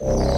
It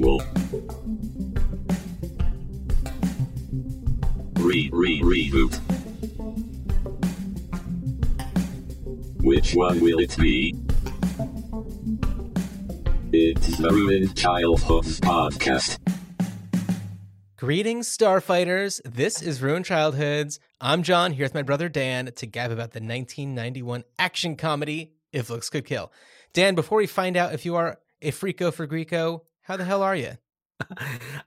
Re re reboot. Which one will it be? It's the Ruined Childhoods podcast. Greetings, Starfighters. This is Ruined Childhoods. I'm Jon, here with my brother Dan to gab about the 1991 action comedy, If Looks Could Kill. Dan, before we find out if you are a freako for Grieco, how the hell are you?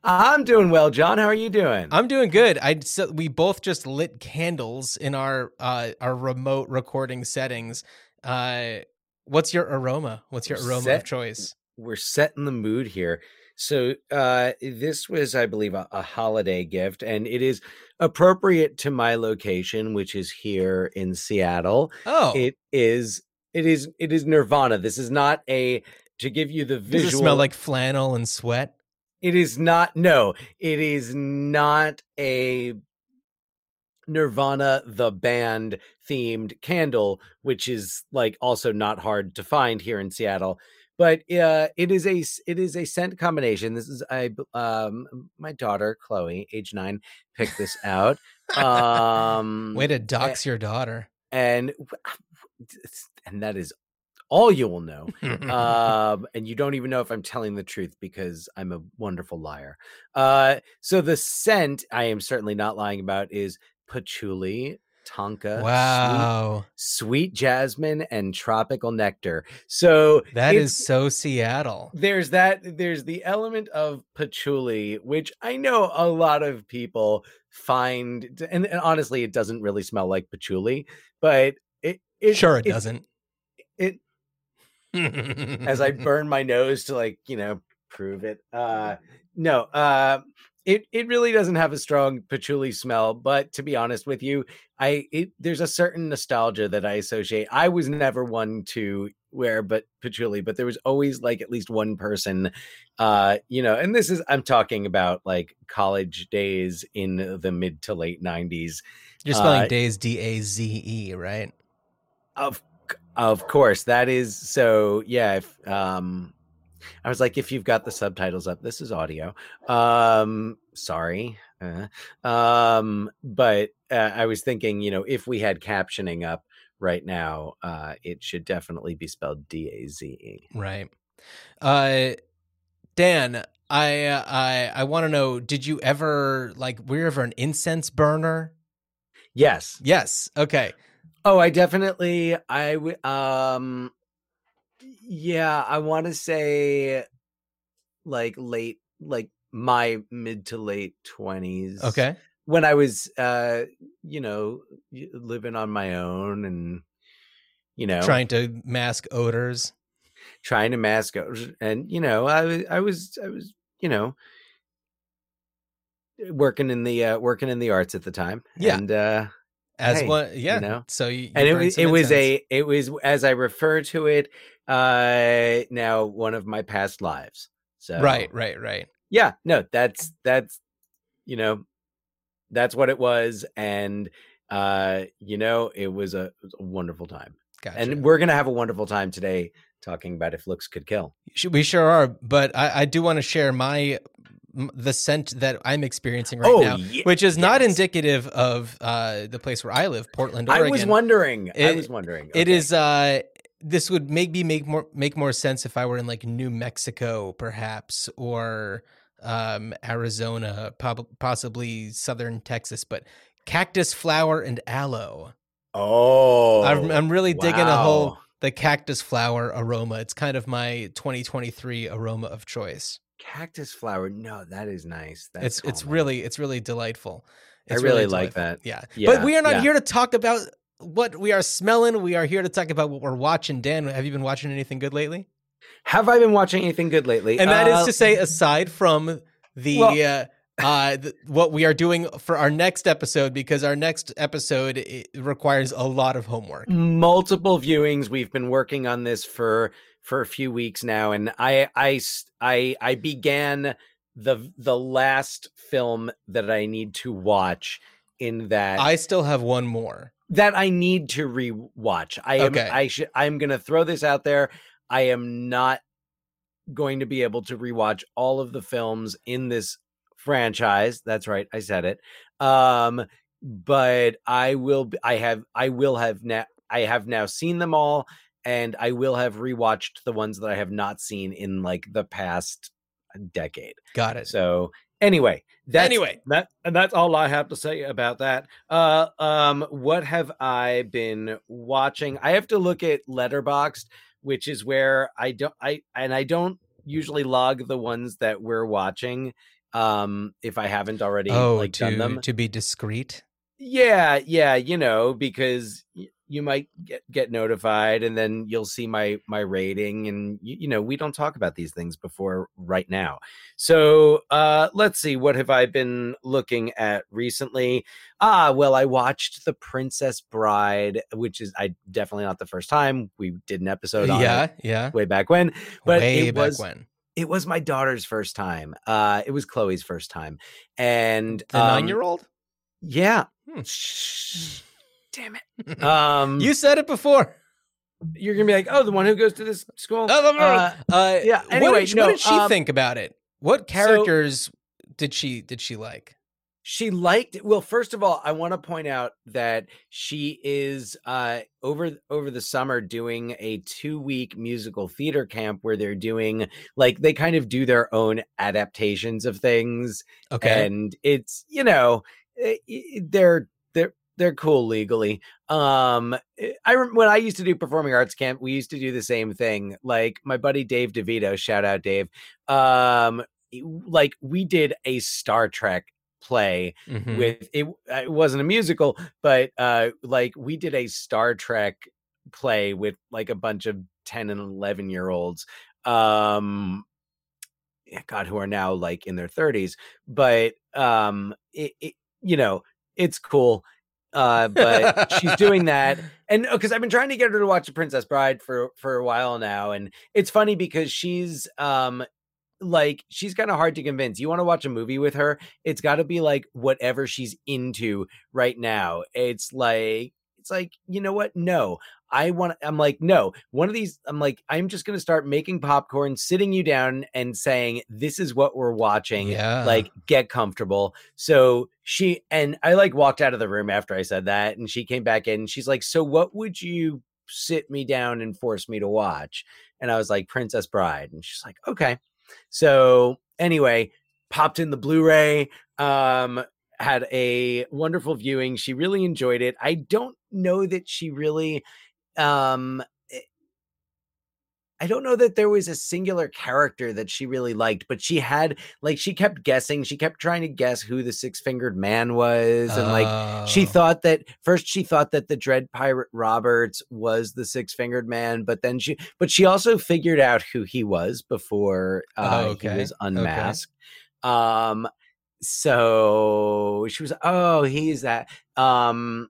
I'm doing well, Jon. How are you doing? I'm doing good. I so we both just lit candles in our uh, our remote recording settings. Uh, what's your aroma? What's your aroma Set- of choice? We're setting the mood here. So uh, this was, I believe, a, a holiday gift, and it is appropriate to my location, which is here in Seattle. Oh, It is. It is. It is Nirvana. This is not a to give you the does it smell like flannel and sweat? It is not. No, it is not a Nirvana the band themed candle, which is like also not hard to find here in Seattle. But uh, it is a it is a scent combination. This is I um my daughter Chloe, age nine, picked this out. Um, Way to dox your daughter. and and that is all you will know um and you don't even know if i'm telling the truth because i'm a wonderful liar uh so the scent i am certainly not lying about is patchouli tonka sweet, wow, sweet jasmine and tropical nectar so that is so Seattle. there's that there's the element of patchouli which i know a lot of people find and, and honestly it doesn't really smell like patchouli but it, it sure, it it- doesn't. As I burn my nose to like, you know, prove it. Uh no, uh it it really doesn't have a strong patchouli smell, but to be honest with you, I it there's a certain nostalgia that I associate. I was never one to wear but patchouli, but there was always like at least one person uh you know, and this is I'm talking about like college days in the mid to late 90s You're spelling uh, days D A Z E, right? Of of course, that is so. Yeah, if um, I was like, if you've got the subtitles up, this is audio. Um, sorry. Uh, um, but uh, I was thinking, you know, if we had captioning up right now, uh, it should definitely be spelled D A Z E. Right. Uh, Dan, I I I want to know. Did you ever like? Were you ever an incense burner? Yes. Yes. Okay. Oh, I definitely. I would. Um. Yeah, I want to say, like late, like my mid to late twenties. Okay. when I was, uh, you know, living on my own and, you know, Trying to mask odors. trying to mask out, and you know, I was, I was, I was, you know, working in the uh, working in the arts at the time. Yeah. and uh, As Hey, one, yeah. know? So you, you and it was it was a it was as I refer to it, uh, now one of my past lives. So right, right, right. yeah, no, that's that's you know, that's what it was, and uh, you know, it was a, a wonderful time. Gotcha. And we're gonna have a wonderful time today talking about if looks could kill. We sure are. But I, I do want to share my the scent that I'm experiencing right Oh, now, which is not indicative of uh, the place where I live, Portland, I was wondering. I was wondering. It okay. is. Uh, this would maybe make more make more sense if I were in like New Mexico, perhaps, or um, Arizona, prob- possibly southern Texas. But cactus flower and aloe. Oh, I'm, I'm really digging a whole the cactus flower aroma. It's kind of my 2023 aroma of choice. Cactus flower. No, that is nice. That's it's it's calming. really it's really delightful. I It's really like delightful. that. Yeah. Yeah, but we are not yeah. here to talk about what we are smelling. We are here to talk about what we're watching. Dan, have you been watching anything good lately? Have I been watching anything good lately? And that is Uh, to say, aside from the Well- uh, uh, th- what we are doing for our next episode, because our next episode it requires a lot of homework. multiple viewings. We've been working on this for for a few weeks now, and I I I, I began the the last film that I need to watch in that I still have one more. that I need to rewatch. I am Okay. I should I'm gonna throw this out there. I am not going to be able to rewatch all of the films in this franchise. That's right, I said it. Um, but I will I have I will have now I have now seen them all and I will have rewatched the ones that I have not seen in like the past decade. Got it. So anyway, that's Anyway. that and that's all I have to say about that. Uh um what have I been watching? I have to look at Letterboxd, which is where I don't I and I don't usually log the ones that we're watching um if I haven't already oh, like done to them. to be discreet. Yeah, yeah, you know, because y- you might get get notified and then you'll see my my rating and you, you know, we don't talk about these things before right now. So, uh let's see what have I been looking at recently? Ah, well, I watched The Princess Bride, which is I definitely not the first time. We did an episode on yeah, it yeah. way back when, but Way it back was when it was my daughter's first time. Uh it was Chloe's first time. And the um, nine-year-old. yeah. Hmm. Damn it. Um, you said it before. you're gonna be like, oh, the one who goes to this school. Uh, Uh, uh, yeah, what anyway, did, she- no, what did she um, think about it? What characters did she did she like? She liked. Well, first of all, I want to point out that she is uh, over over the summer doing a two week musical theater camp where they're doing like they kind of do their own adaptations of things, Okay. and it's you know eh, they're they're they're cool legally um eh, i when i used to do performing arts camp we used to do the same thing like my buddy dave devito shout out dave um like we did a star trek play Mhm. with it uh, it wasn't a musical but uh like we did a star trek play with like a bunch of 10 and 11 year olds um god who are now like in their 30s but um it, it you know it's cool uh but she's doing that and because i've been trying to get her to watch the princess bride for for a while now and it's funny because she's um like she's kind of hard to convince. You want to watch a movie with her it's got to be like whatever she's into right now. It's like it's like you know what? No. I want i'm like no. One of these i'm like i'm just going to start making popcorn sitting you down and saying this is what we're watching. Yeah. like get comfortable so she and i like walked out of the room after i said that and she came back in and she's like so what would you sit me down and force me to watch? And i was like princess bride. And she's like okay so anyway popped in the blu-ray um had a wonderful viewing. She really enjoyed it. I don't know that she really um I don't know that there was a singular character that she really liked, but she had like she kept guessing. She kept trying to guess who the six fingered man was, and like she Oh. thought that first she thought that the dread pirate Roberts was the six fingered man, but then she but she also figured out who he was before uh, Oh, okay, he was okay. unmasked. Um, so she was oh he's that. Um,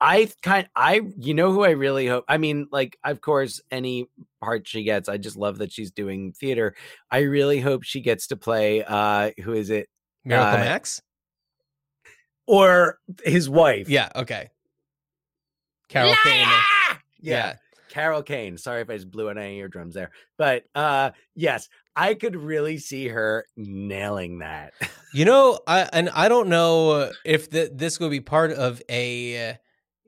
I kind I you know who I really hope I mean like of course any part she gets I just love that she's doing theater. I really hope she gets to play uh who is it Miracle uh, Max. or his wife. Yeah. Okay. Carol Kane. Yeah. Yeah. Carol Kane. Sorry if I just blew out any eardrums there. But uh yes, I could really see her nailing that. You know, I and I don't know if th- this will be part of a, uh,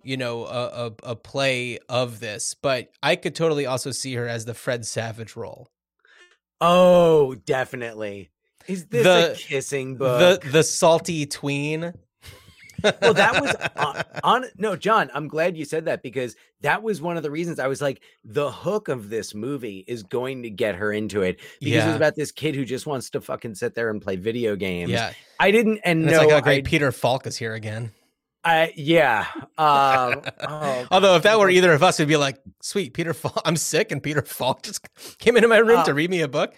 you know, a, a a play of this, but I could totally also see her as the Fred Savage role. oh, definitely. Is this The- a kissing book? The the salty tween. well that was on, on no jon i'm glad you said that because that was one of the reasons i was like the hook of this movie is going to get her into it because Yeah. it's about this kid who just wants to fucking sit there and play video games yeah. i didn't and, And no it's like, oh, great, I, Peter Falk is here again. I yeah. Um, oh, Although if that were either of us, we'd be like, "Sweet, Peter Falk. I'm sick, and Peter Falk just came into my room to Uh, read me a book."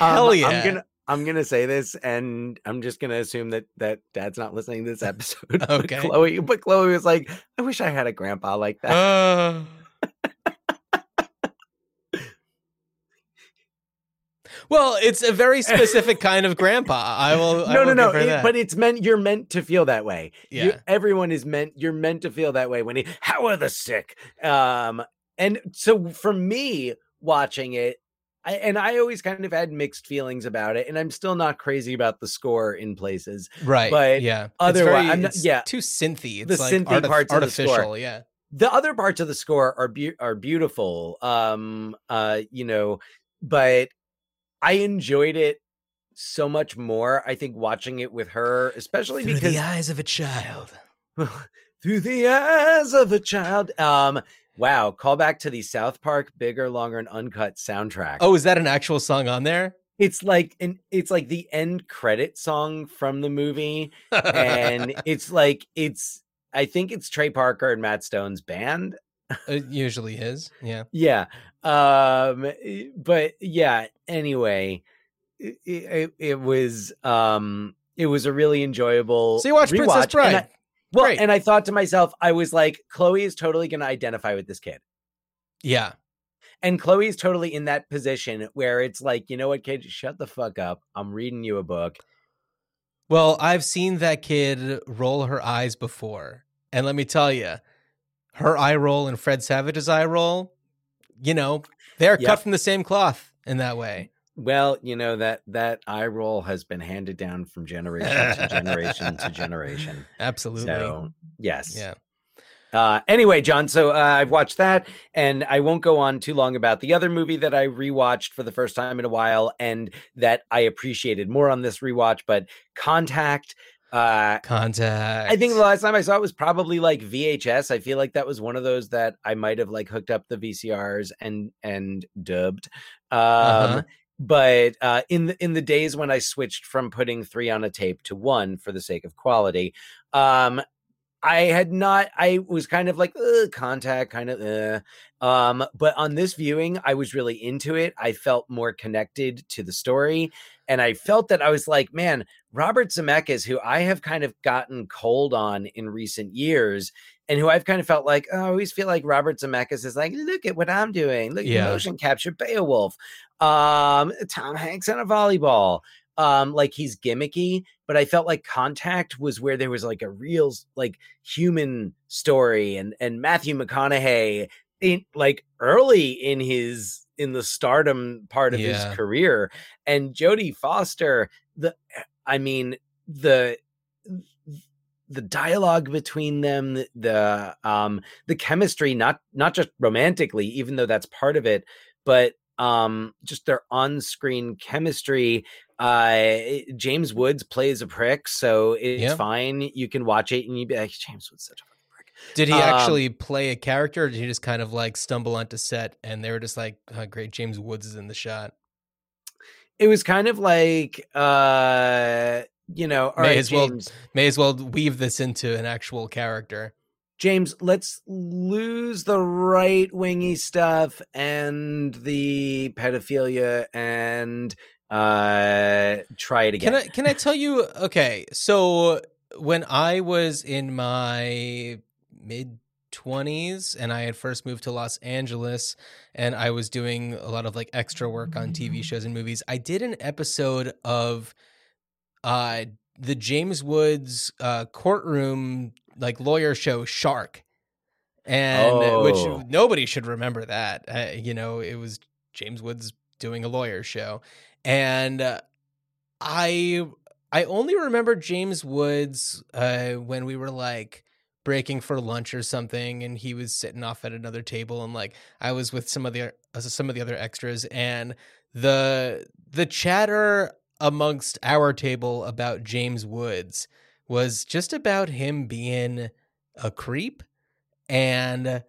Um, Hell yeah! I'm gonna I'm gonna say this, and I'm just gonna assume that that Dad's not listening to this episode. but Okay. Chloe, but Chloe was like, "I wish I had a grandpa like that." Uh. Well, it's a very specific kind of grandpa. I will. I no, no, will no. her it- but it's meant. You're meant to feel that way. You- Yeah. everyone is meant. You're meant to feel that way when he. How are the sick? Um, and so for me watching it. I, and I always kind of had mixed feelings about it, and I'm still not crazy about the score in places. right, but yeah. It's otherwise- very- I'm not- yeah. too synthy. The It's like synthy artif- parts of the score. artificial. Yeah, the other parts of the score are beau- are beautiful um uh you know but i enjoyed it so much more i think watching it with her especially through because the eyes of a child. through the eyes of a child um wow call back to the south park bigger longer and uncut soundtrack Oh, is that an actual song on there? it's like an it's like the end credit song from the movie and it's like it's i think it's trey parker and matt stone's band it usually is. Yeah. yeah um eh, but yeah anyway it, it, it was um it was a really enjoyable So you watched Princess rewatch, and Bride. I- well Great. and i thought to myself i was like chloe is totally going to identify with this kid Yeah. and chloe is totally in that position where it's like you know what kid shut the fuck up i'm reading you a book Well, I've seen that kid roll her eyes before. And let me tell you, her eye roll and Fred Savage's eye roll, you know, they're Yep. cut from the same cloth in that way. well you know that that eye roll has been handed down from generation to generation to generation Absolutely. so yes yeah. Uh, anyway, Jon, so uh, I've watched that, and I won't go on too long about the other movie that I rewatched for the first time in a while, and that I appreciated more on this rewatch. But Contact, uh, Contact. I think the last time I saw it was probably like VHS. I feel like that was one of those that I might have like hooked up the VCRs and and dubbed. Um, Uh-huh. But uh, in the in the days when I switched from putting three on a tape to one for the sake of quality, um, I had not. I was kind of like "Ugh, contact, kind of. Uh. Um, but on this viewing, I was really into it. I felt more connected to the story, and I felt that I was like, man, Robert Zemeckis, who I have kind of gotten cold on in recent years, and who I've kind of felt like, oh, I always feel like Robert Zemeckis is like, look at what I'm doing, look Yeah. at motion capture Beowulf, um, Tom Hanks on a volleyball. Um, like he's gimmicky, but I felt like Contact was where there was like a real like human story, and and Matthew McConaughey in like early in his in the stardom part of Yeah. his career, and Jodie Foster. The I mean the the dialogue between them the, the um the chemistry not not just romantically even though that's part of it but um just their on-screen chemistry uh James Woods plays a prick so it's Yeah. fine you can watch it and you'd be like James Woods such a prick Did he Um, actually play a character or did he just kind of like stumble onto set and they were just like, oh, great, James Woods is in the shot? it was kind of like uh you know all May right as well- May as well weave this into an actual character. James, let's lose the right wingy stuff and the pedophilia and uh try it again. Can I can I tell you? Okay, so when I was in my mid twenties and I had first moved to Los Angeles and I was doing a lot of like extra work on TV shows and movies, I did an episode of uh the James Woods uh courtroom like lawyer show Shark. And Oh. which nobody should remember that. Uh, you know, it was James Woods doing a lawyer show. And uh, I I only remember James Woods uh, when we were like breaking for lunch or something, and he was sitting off at another table, and like I was with some of the uh, some of the other extras, and the the chatter amongst our table about James Woods was just about him being a creep, and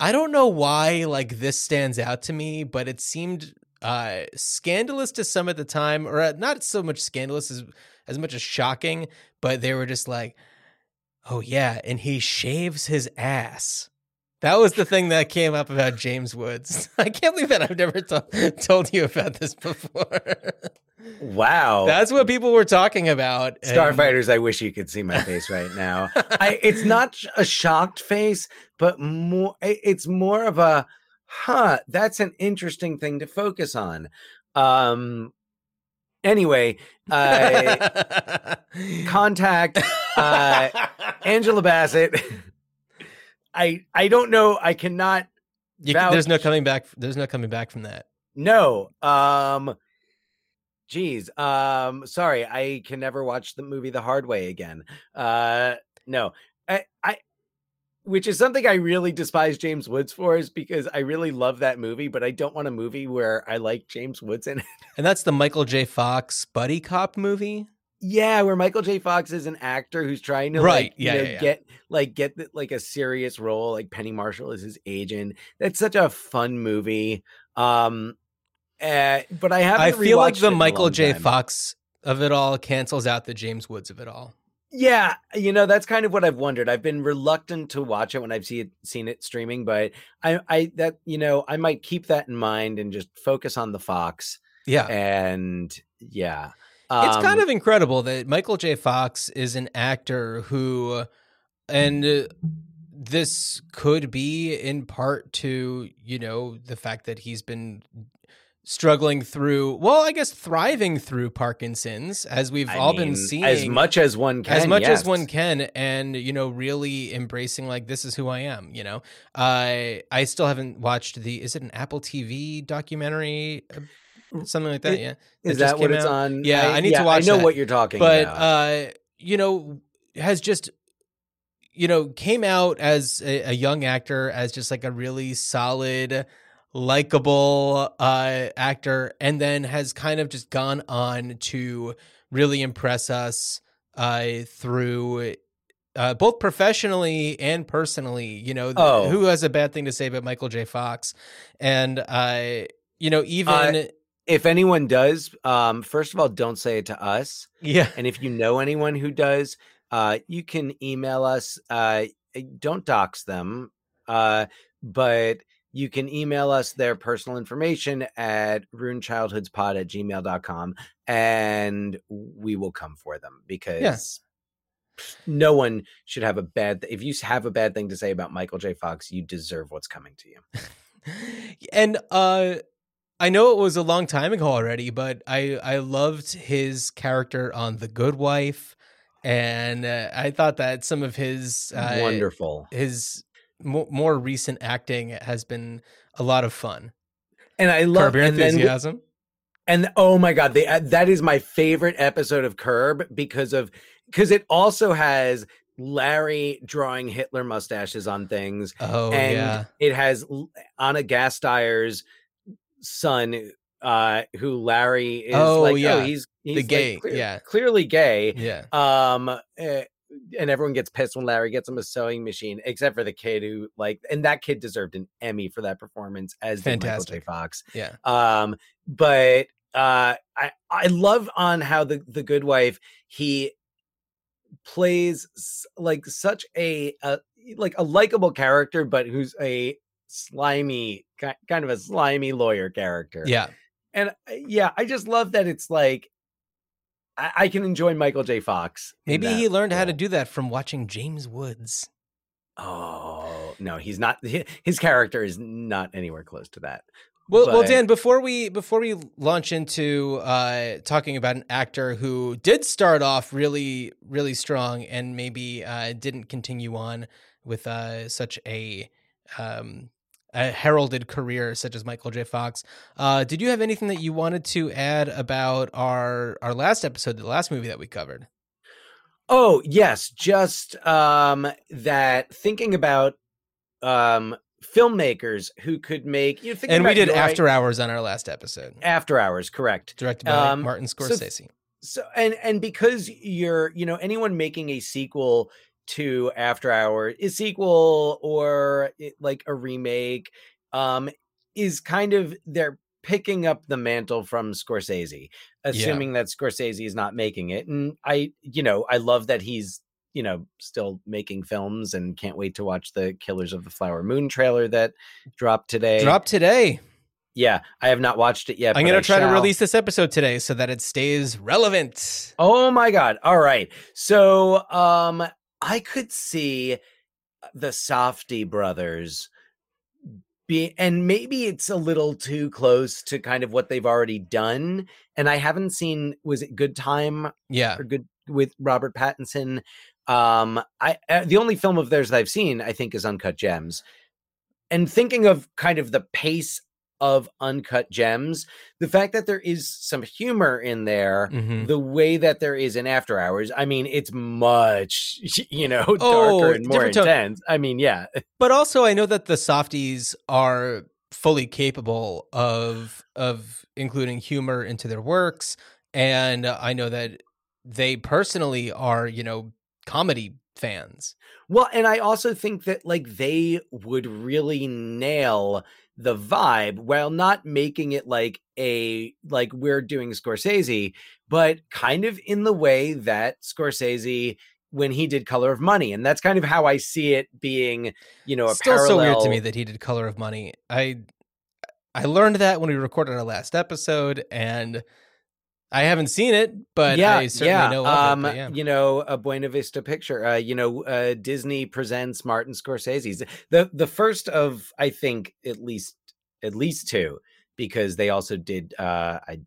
I don't know why like this stands out to me, but it seemed uh scandalous to some at the time or uh, not so much scandalous as as much as shocking but they were just like Oh yeah, and he shaves his ass. That was the thing that came up about James Woods. I can't believe that I've never to- told you about this before. Wow. That's what people were talking about. and- Starfighters, I wish you could see my face right now. I, it's not a shocked face, but more. It's more of a, huh. That's an interesting thing to focus on. Um. Anyway, uh, contact uh, Angela Bassett. I I don't know. I cannot. You there's no coming back. There's no coming back from that. No. Um. Geez. Um. Sorry, I can never watch the movie the hard way again. Uh. No. I. I which is something I really despise James Woods for, is because I really love that movie, but I don't want a movie where I like James Woods in it. And that's the Michael J. Fox buddy cop movie. Yeah, where Michael J. Fox is an actor who's trying to Right, like, yeah, you know, yeah, yeah. get like get the, like a serious role. Like Penny Marshall is his agent. That's such a fun movie. Um, uh, but I haven't. I feel like the it in a Michael J. time. Fox of it all cancels out the James Woods of it all. Yeah, you know that's kind of what I've wondered. I've been reluctant to watch it when I've seen it, seen it streaming, but I, I that you know I might keep that in mind and just focus on the Fox. Yeah. And yeah, it's kind Um, of incredible that Michael J. Fox is an actor who, and uh, this could be in part to, you know, the fact that he's been struggling through, well, I guess thriving through Parkinson's, as we've I all been seeing. as much as one can, as much as one can and you know really embracing like this is who i am you know i i still haven't watched the is it an apple tv documentary uh, something like that It- yeah Is that what it's out. on? Yeah, I need to watch I know that. what you're talking but about. uh you know has just you know came out as a, a young actor as just like a really solid likable uh actor and then has kind of just gone on to really impress us uh through uh, both professionally and personally, you know, Oh. who has a bad thing to say about Michael J. Fox? And, uh, you know, even, Uh, if anyone does, um, first of all, don't say it to us. yeah, And if you know anyone who does, uh, you can email us. Don't dox them, uh, but you can email us their personal information at ruinedchildhoodspod at gmail.com and we will come for them because no one should have a bad if you have a bad thing to say about michael j. Fox you deserve what's coming to you. And uh I know it was a long time ago already, but I I loved his character on The Good Wife, and uh, I thought that some of his uh, wonderful. his mo- more recent acting has been a lot of fun. and i love Curb Your Enthusiasm. And oh my god, they, uh, that is my favorite episode of Curb because of because it also has Larry drawing Hitler mustaches on things, oh and yeah, it has Anna Gasteyer's son, uh, who Larry is Oh, like, yeah. oh, he's he's like, gay, clear- yeah. clearly gay. yeah. Um, eh, and everyone gets pissed when Larry gets him a sewing machine, except for the kid who like, and that kid deserved an Emmy for that performance as did Michael J. Fantastic. Fox. Yeah. Um, but uh, I I love on how the the Good Wife he plays like such a, a like a likable character, but who's a slimy kind of a slimy lawyer character. Yeah. and uh, yeah, I just love that it's like I, I can enjoy Michael J. Fox. Maybe that he learned how to do that from watching James Woods. Oh no, he's not. His character is not anywhere close to that. Well, well, Dan, before we before we launch into uh, talking about an actor who did start off really really strong and maybe uh, didn't continue on with uh, such a um, a heralded career such as Michael J. Fox, uh, did you have anything that you wanted to add about our our last episode, the last movie that we covered? Oh yes, just um that thinking about um filmmakers who could make you know, And we did After Hours on our last episode, after hours, correct. directed by Um, Martin so- Scorsese. So and and because you're you know anyone making a sequel to After Hours, a sequel or it, like a remake, um, is kind of they're picking up the mantle from Scorsese, assuming that Scorsese is not making it. And I, you know, I love that he's you know, still making films and can't wait to watch the Killers of the Flower Moon trailer that dropped today. Drop today. Yeah, I have not watched it yet. I'm going to try to release this episode today so that it stays relevant. Oh my god. All right. So um I could see the Safdie brothers be and maybe it's a little too close to kind of what they've already done and I haven't seen was it Good Time Yeah. or Good with Robert Pattinson um I uh, the only film of theirs that I've seen I think is Uncut Gems. And thinking of kind of the pace of Uncut Gems, the fact that there is some humor in there Mhm. the way that there is in After Hours, I mean, it's much, you know, Oh, darker and more different tone. intense. I mean, yeah. But also, I know that the Safdies are fully capable of of including humor into their works, and I know that they personally are, you know, comedy fans. Well, and I also think that like they would really nail the vibe while not making it like a like we're doing Scorsese, but kind of in the way that Scorsese when he did Color of Money, and that's kind of how I see it being, you know, a Still parallel. so weird to me that he did Color of Money. I I learned that when we recorded our last episode, and I haven't seen it, but I certainly know of um, it. Yeah. You know, a Buena Vista picture. Uh, you know, uh, Disney presents Martin Scorsese's the the first of I think at least at least two because they also did uh I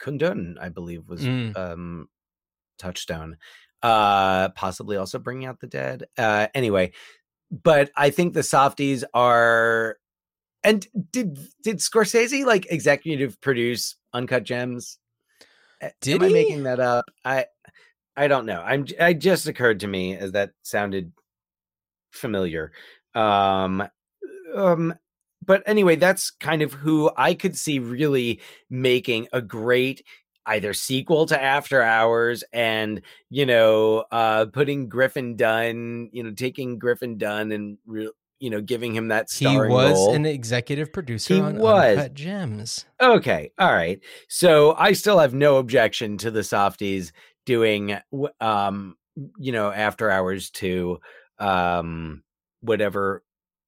Kundun I believe was Mm. um Touchstone, uh possibly also Bringing Out the Dead. Uh, anyway, but I think the Safdies are. And did did Scorsese like executive produce Uncut Gems? Uh, Did Am I making that up? I I don't know. I'm I just occurred to me as that sounded familiar. Um um but anyway, that's kind of who I could see really making a great either sequel to After Hours and you know uh putting Griffin Dunne, you know, taking Griffin Dunne and re- you know giving him that starring he was role. an executive producer He on was. Uncut Gems. Okay, all right. So I still have no objection to the Safdies doing, um, you know, after hours to, um, whatever,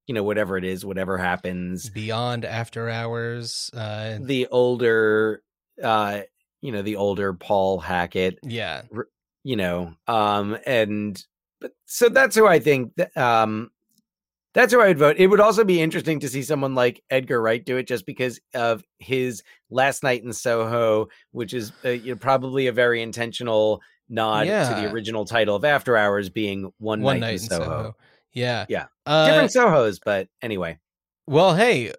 you know, whatever it is, whatever happens. Beyond After Hours. Uh, The older, uh, you know, the older Paul Hackett, yeah. you know, um, and but so that's who I think, that, um. That's who I'd vote. It would also be interesting to see someone like Edgar Wright do it, just because of his Last Night in Soho, which is uh, you know, probably a very intentional nod to the original title of After Hours being One, One Night, night in in Soho. Soho. Yeah. Yeah. Uh, Different Sohos, but anyway. well, hey,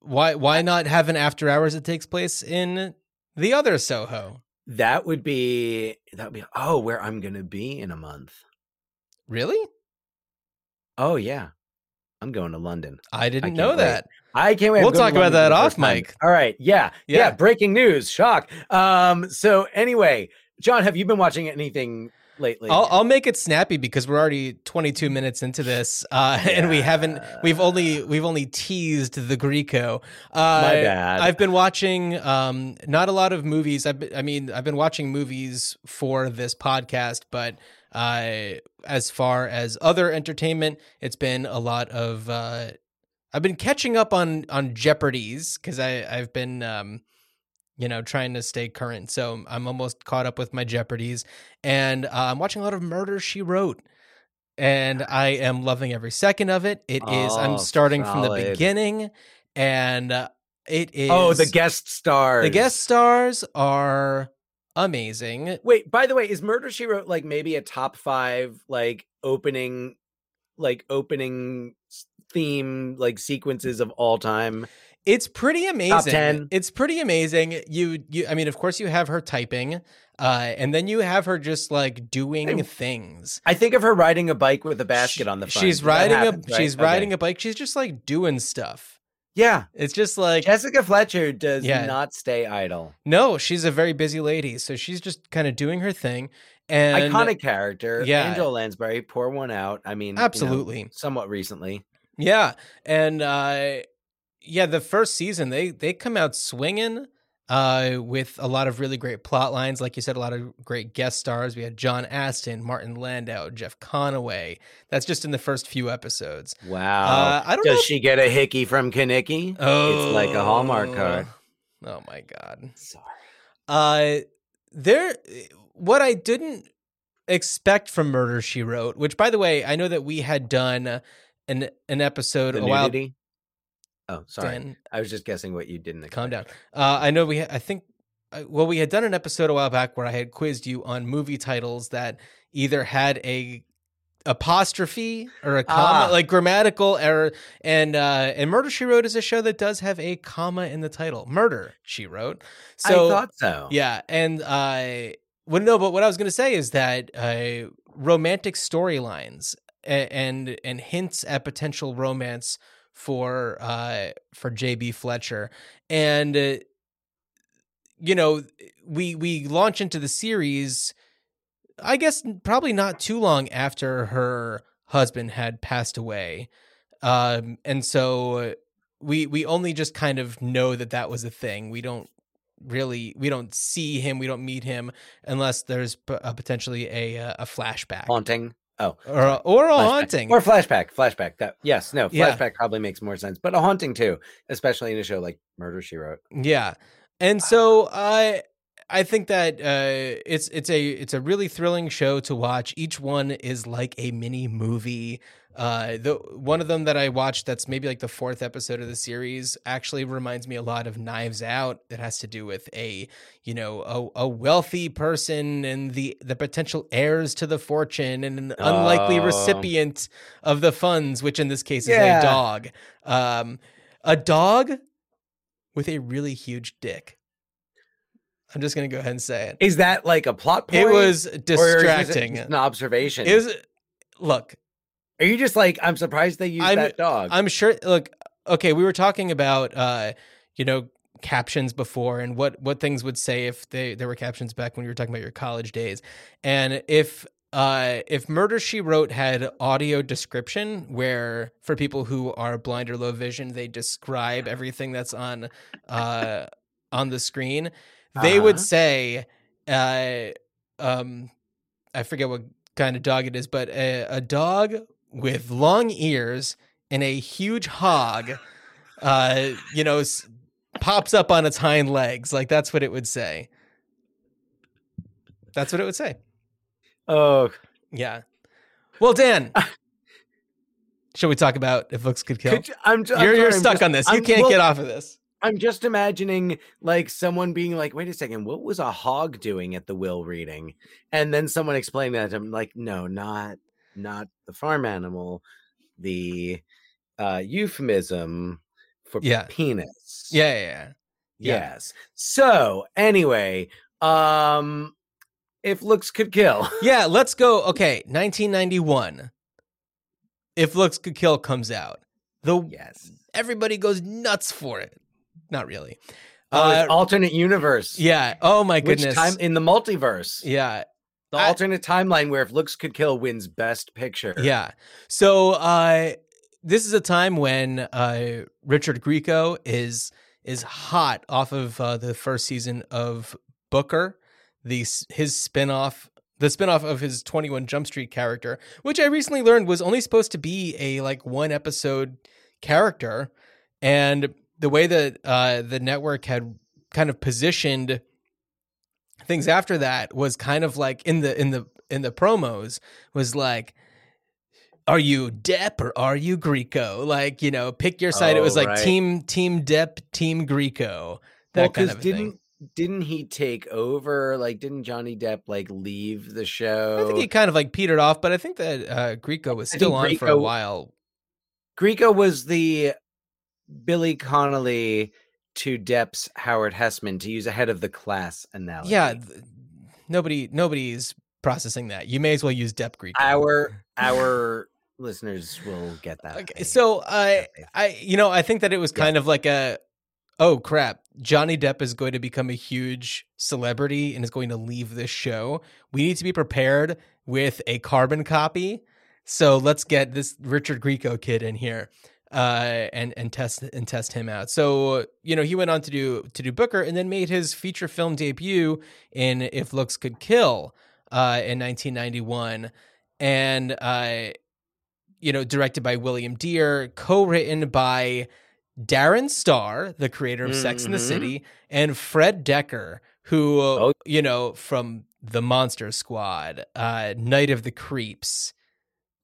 why why not have an After Hours that takes place in the other Soho? That would be that would be oh, where I'm gonna be in a month. Really? Oh yeah. I'm going to London. I didn't can't know wait. that. I can't wait. We'll talk about that off mic. All right. Yeah, yeah. Yeah. Breaking news. Shock. Um. So anyway, Jon, have you been watching anything lately? I'll, I'll make it snappy because we're already 22 minutes into this, uh, and we haven't. We've only we've only teased the Grieco. Uh, My bad. I've been watching um, not a lot of movies. I've been, I mean, I've been watching movies for this podcast, but uh, as far as other entertainment, it's been a lot of. Uh, I've been catching up on on Jeopardy's because I I've been. Um, you know, trying to stay current. So I'm almost caught up with my Jeopardies, and uh, I'm watching a lot of Murder She Wrote, and I am loving every second of it. It is. Oh, I'm starting from the beginning, and uh, it is. oh, the guest stars. the guest stars are amazing. Wait, by the way, is Murder She Wrote like maybe a top five like opening, like opening theme like sequences of all time? It's pretty amazing. 10. It's pretty amazing. You you I mean, of course you have her typing, uh, and then you have her just like doing Hey, things. I think of her riding a bike with a basket She- on the front. She's riding happens, a right? she's Okay. riding a bike. She's just like doing stuff. Yeah, It's just like Jessica Fletcher does Yeah. not stay idle. no, she's a very busy lady, so she's just kind of doing her thing. And Iconic character. yeah. Angela Lansbury, pour one out. I mean, you know, Absolutely. somewhat recently. Yeah, and uh, yeah, the first season they they come out swinging. Uh, with a lot of really great plot lines. Like you said, a lot of great guest stars. We had John Astin, Martin Landau, Jeff Conaway. That's just in the first few episodes. Wow. Uh, I don't Does she get a hickey from Kanicki? oh, It's like a Hallmark card. Oh my god. Sorry. Uh, there. What I didn't expect from Murder She Wrote, which by the way, I know that we had done an an episode The a while. Oh, sorry. Dan, I was just guessing what you didn't expect. calm down. Uh, I know we. I think. uh, Well, we had done an episode a while back where I had quizzed you on movie titles that either had a apostrophe or a comma, Ah. like grammatical error. And uh, and Murder She Wrote is a show that does have a comma in the title. Murder She Wrote. So I thought so. yeah, and I. uh, well, no, but what I was going to say is that uh, romantic storylines and, and and hints at potential romance for uh for JB Fletcher. And uh, you know we we launch into the series I guess probably not too long after her husband had passed away. Um and so we we only just kind of know that that was a thing. We don't really we don't see him we don't meet him unless there's p- uh, potentially a uh, a flashback. Haunting. Oh. or a, or a Flashback. haunting Or flashback. Flashback. That yes, no, Yeah. flashback probably makes more sense. But a haunting too, especially in a show like Murder She Wrote. Yeah. And so I I think that uh it's it's a it's a really thrilling show to watch. Each one is like a mini movie. Uh the one of them that I watched that's maybe like the fourth episode of the series actually reminds me a lot of Knives Out. It has to do with a, you know, a, a wealthy person and the the potential heirs to the fortune and an unlikely Oh. recipient of the funds, which in this case is Yeah. a dog. Um a dog with a really huge dick. I'm just gonna go ahead and say it. Is that like a plot point? It was or is it distracting. an observation. It was look. Are you just like I'm surprised they used I'm- that dog? I'm sure. Look, okay, we were talking about uh, you know, captions before and what what things would say if they there were captions back when you were talking about your college days, and if. Uh, if Murder She Wrote had audio description, where for people who are blind or low vision, they describe everything that's on uh, on the screen, they would Uh-huh. say, uh, um, I forget what kind of dog it is, but a, a dog with long ears and a huge hog, uh, you know, s- pops up on its hind legs. Like that's what it would say. That's what it would say. oh, Yeah. Well, Dan, shall we talk about if looks could kill? could you, I'm, ju- I'm you're you're I'm stuck just- on this. You I'm- can't well, get off of this. I'm just imagining like someone being like, "Wait a second, what was a hog doing at the will reading?" And then someone explaining that to him, like, "No, not not the farm animal, the uh, euphemism for Yeah. penis." Yeah, yeah, yeah. Yeah. Yes. So anyway, um, if looks could kill, Yeah, let's go. Okay, 1991. If Looks Could Kill comes out, the yes. everybody goes nuts for it. Not really. Oh, Uh, alternate universe. yeah. Oh my Which goodness. time in the multiverse? yeah. The I- alternate timeline where if looks could kill wins best picture. Yeah. So uh this is a time when uh Richard Grieco is is hot off of uh, the first season of Booker, the his spin-off the spin-off of his 21 Jump Street character, which I recently learned was only supposed to be a like one episode character and the way that uh the network had kind of positioned things after that was kind of like in the in the in the promos was like are you Depp or are you Grieco? Like, you know, pick your side. it was Oh, like right. team team Depp, team Grieco. That well, kind because of didn't thing. didn't he take over? Like, didn't Johnny Depp like leave the show? I think he kind of like petered off, but I think that uh Grieco was still on for a while. Grieco was the Billy Connolly to Depp's Howard Hesseman, to use ahead of the class analogy. Yeah, th- nobody nobody's processing that. You may as well use Depp Grieco. our our listeners will get that. Okay, so I That. Uh, I you know, I think that it was Yeah. kind of like a oh crap, Johnny Depp is going to become a huge celebrity and is going to leave this show. We need to be prepared with a carbon copy. So let's get this Richard Grieco kid in here. Uh, and and test and test him out. So you know he went on to do to do Booker, and then made his feature film debut in If Looks Could Kill uh, in 1991, and uh, you know directed by William Dear, co-written by Darren Star, the creator of Sex in the. City, and Fred Dekker, who Oh. you know from the Monster Squad, uh, Night of the Creeps,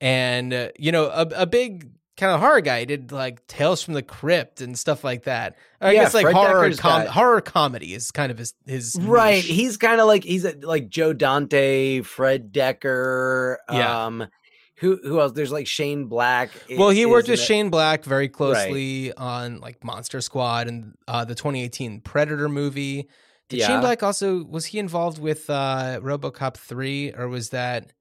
and uh, you know a, a big kind of horror guy. He did like Tales from the Crypt and stuff like that. I Yeah, guess like Fred horror com- horror comedy is kind of his his Right. niche. He's kind of like he's a, like Joe Dante, Fred Dekker. Yeah. Um, who who else? There's like Shane Black. i- Well, he worked with it. Shane Black very closely on like Monster Squad and uh, the 2018 Predator movie. Did Shane Black also was he involved with uh, RoboCop 3 or was that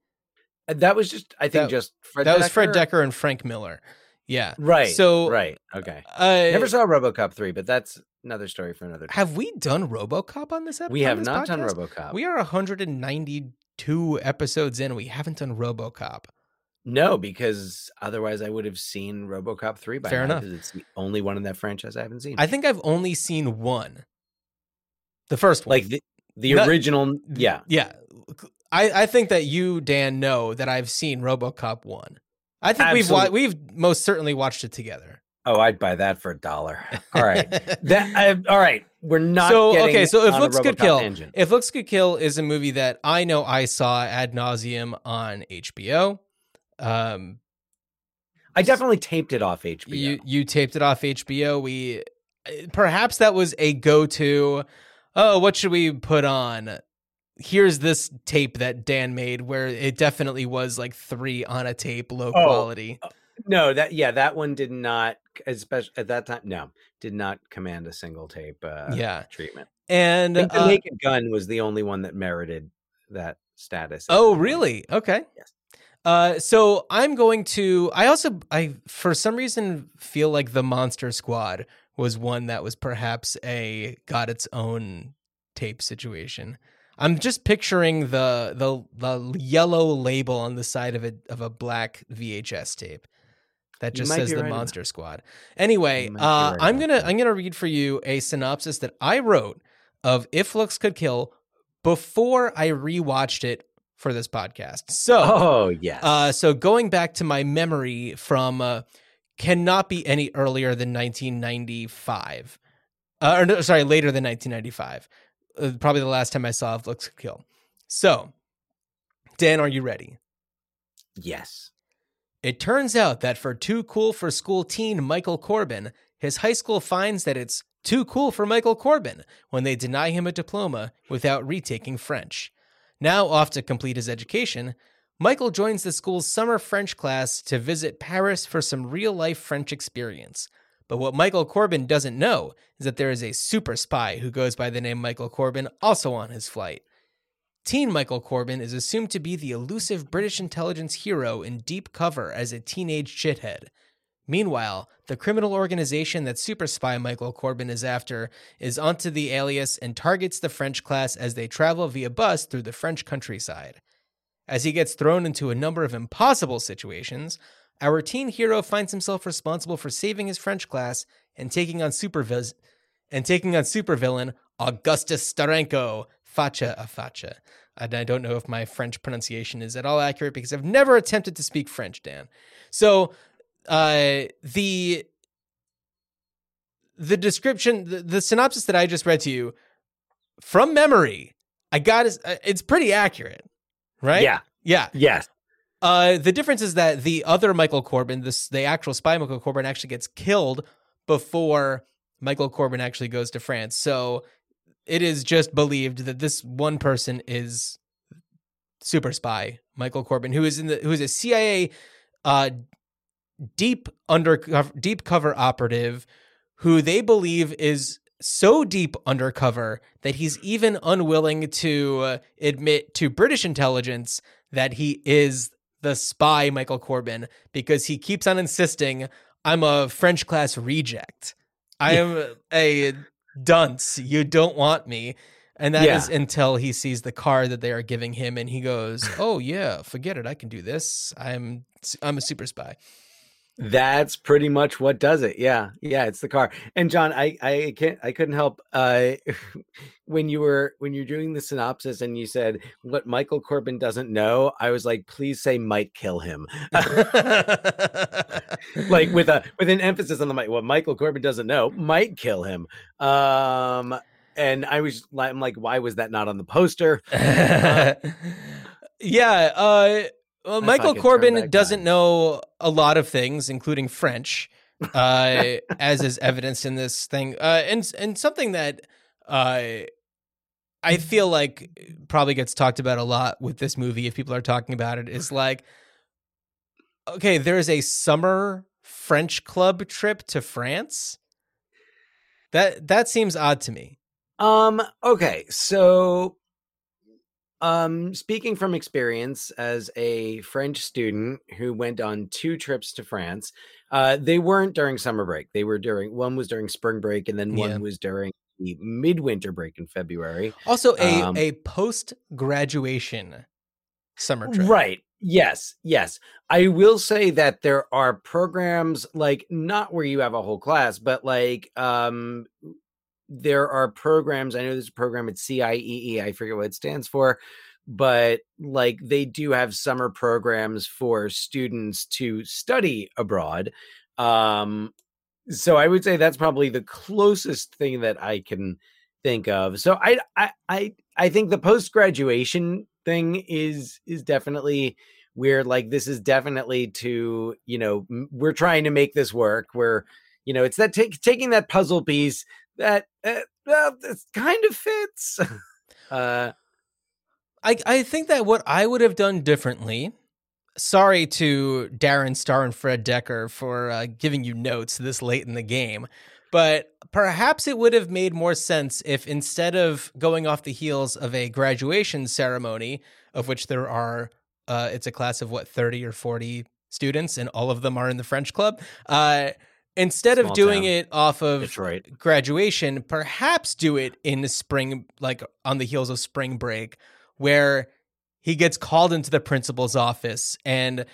Uh, That was just I think That- just Fred. that was Fred Dekker? Dekker and Frank Miller? Yeah. Right. So right. Okay. Uh, Never saw RoboCop three, but that's another story for another. time. have we done RoboCop on this episode? we have not done RoboCop. We are 192 episodes in. We haven't done RoboCop. no, because otherwise I would have seen RoboCop three by Fair now. enough. It's the only one in that franchise I haven't seen. I think I've only seen one. The first one. like the the Not- original. Yeah. Yeah. I, I think that you, Dan, know that I've seen RoboCop one. I think we've wa- we've most certainly watched it together. Oh, I'd buy that for a dollar. All right. That I, all right. We're not. so getting okay, so if looks could kill, tangent. if looks could kill is a movie that I know I saw ad nauseum on HBO. Um, I definitely taped it off HBO. you you taped it off HBO. We perhaps that was a go to. Oh, what should we put on? Here's this tape that Dan made, where it definitely was like three on a tape, low Oh, quality. no, that yeah, that one did not, especially at that time. No, did not command a single tape. Uh, Yeah. treatment. And the uh, Naked Gun was the only one that merited that status. Oh, that really? Okay. Yes. Uh, so I'm going to. I also, I for some reason feel like the Monster Squad was one that was perhaps a got its own tape situation. I'm just picturing the the the yellow label on the side of a of a black VHS tape that just says the right about Monster Squad. Anyway, You might be uh, right I'm gonna that. I'm gonna read for you a synopsis that I wrote of If Looks Could Kill before I rewatched it for this podcast. So, Oh yes. uh, so going back to my memory from uh, cannot be any earlier than 1995, uh, or no, sorry, later than 1995. Uh, probably the last time I saw Looks Kill. So, Dan, are you ready? yes. It turns out that for too cool for school teen Michael Corbin, his high school finds that it's too cool for Michael Corbin when they deny him a diploma without retaking French. Now off to complete his education, Michael joins the school's summer French class to visit Paris for some real life French experience. But what Michael Corbin doesn't know is that there is a super spy who goes by the name Michael Corbin also on his flight. Teen Michael Corbin is assumed to be the elusive British intelligence hero in deep cover as a teenage shithead. Meanwhile, the criminal organization that super spy Michael Corbin is after is onto the alias and targets the French class as they travel via bus through the French countryside. As he gets thrown into a number of impossible situations, our teen hero finds himself responsible for saving his French class and taking on supervis- and taking on supervillain Augustus Steranko, Facha a Facha. And I don't know if my French pronunciation is at all accurate because I've never attempted to speak French, Dan. So uh, the the description, the, the synopsis that I just read to you from memory, I got is uh, it's pretty accurate, right? Yeah. yeah. Yes. Uh, the difference is that the other Michael Corbin, this the actual spy Michael Corbin, actually gets killed before Michael Corbin actually goes to France. So it is just believed that this one person is super spy Michael Corbin, who is in the who is a CIA uh, deep undercover deep cover operative, who they believe is so deep undercover that he's even unwilling to uh, admit to British intelligence that he is the spy Michael Corbin because he keeps on insisting I'm a French class reject. I am a dunce. You don't want me. And that is Yeah. until he sees the car that they are giving him and he goes, "Oh yeah, forget it. I can do this. I'm I'm a super spy." That's pretty much what does it. Yeah. Yeah, it's the car. And Jon, I I can't I couldn't help uh when you were when you're doing the synopsis and you said what Michael Corbin doesn't know, I was like, please say might kill him. like with a with an emphasis on the might What Michael Corbin doesn't know might kill him. Um and I was like I'm like, why was that not on the poster? yeah, uh well, Michael Corbin doesn't time. know a lot of things, including French, uh, as is evidenced in this thing. Uh, and and something that uh, I feel like probably gets talked about a lot with this movie, if people are talking about it, is like, okay, there is a summer French club trip to France. That that seems odd to me. Um, okay, so um speaking from experience as a French student who went on two trips to France, uh they weren't during summer break. They were during one was during spring break and then one Yeah. was during the midwinter break in February. Also, a Um, a post graduation summer trip. Right. Yes. Yes. I will say that there are programs like not where you have a whole class, but like um there are programs. I know there's a program at CIEE. I forget what it stands for, but like they do have summer programs for students to study abroad. Um so I would say that's probably the closest thing that I can think of. So I I I I think the post graduation thing is is definitely weird. Like this is definitely to you know we're trying to make this work. We're you know it's that taking that puzzle piece that uh, well this kind of fits. uh I I think that what I would have done differently. Sorry to Darren Star and Fred Dekker for uh, giving you notes this late in the game, but perhaps it would have made more sense if instead of going off the heels of a graduation ceremony, of which there are, uh, it's a class of what thirty or forty students, and all of them are in the French club. Uh, instead of doing town. it off of Detroit. graduation, perhaps do it in the spring, like on the heels of spring break, where he gets called into the principal's office and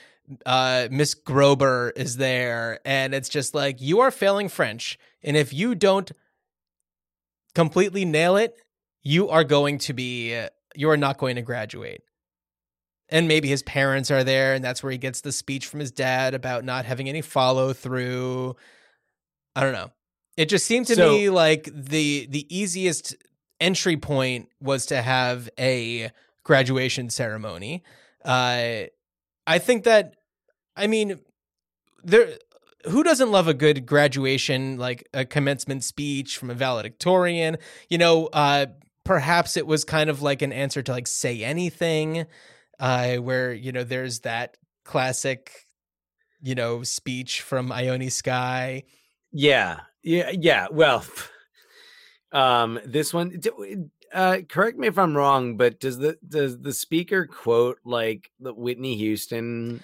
uh, Miss Grober is there. And it's just like, you are failing French. And if you don't completely nail it, you are going to be, you are not going to graduate. And maybe his parents are there, and that's where he gets the speech from his dad about not having any follow through. I don't know. It just seemed to So- me like the the easiest entry point was to have a graduation ceremony. Uh, I think that, I mean, there. Who doesn't love a good graduation, like a commencement speech from a valedictorian? You know, uh, perhaps it was kind of like an answer to like say anything, uh, where you know there's that classic, you know, speech from Ione Skye. Yeah. Yeah. Yeah. Well, um, this one, uh, correct me if I'm wrong, but does the does the speaker quote like the Whitney Houston?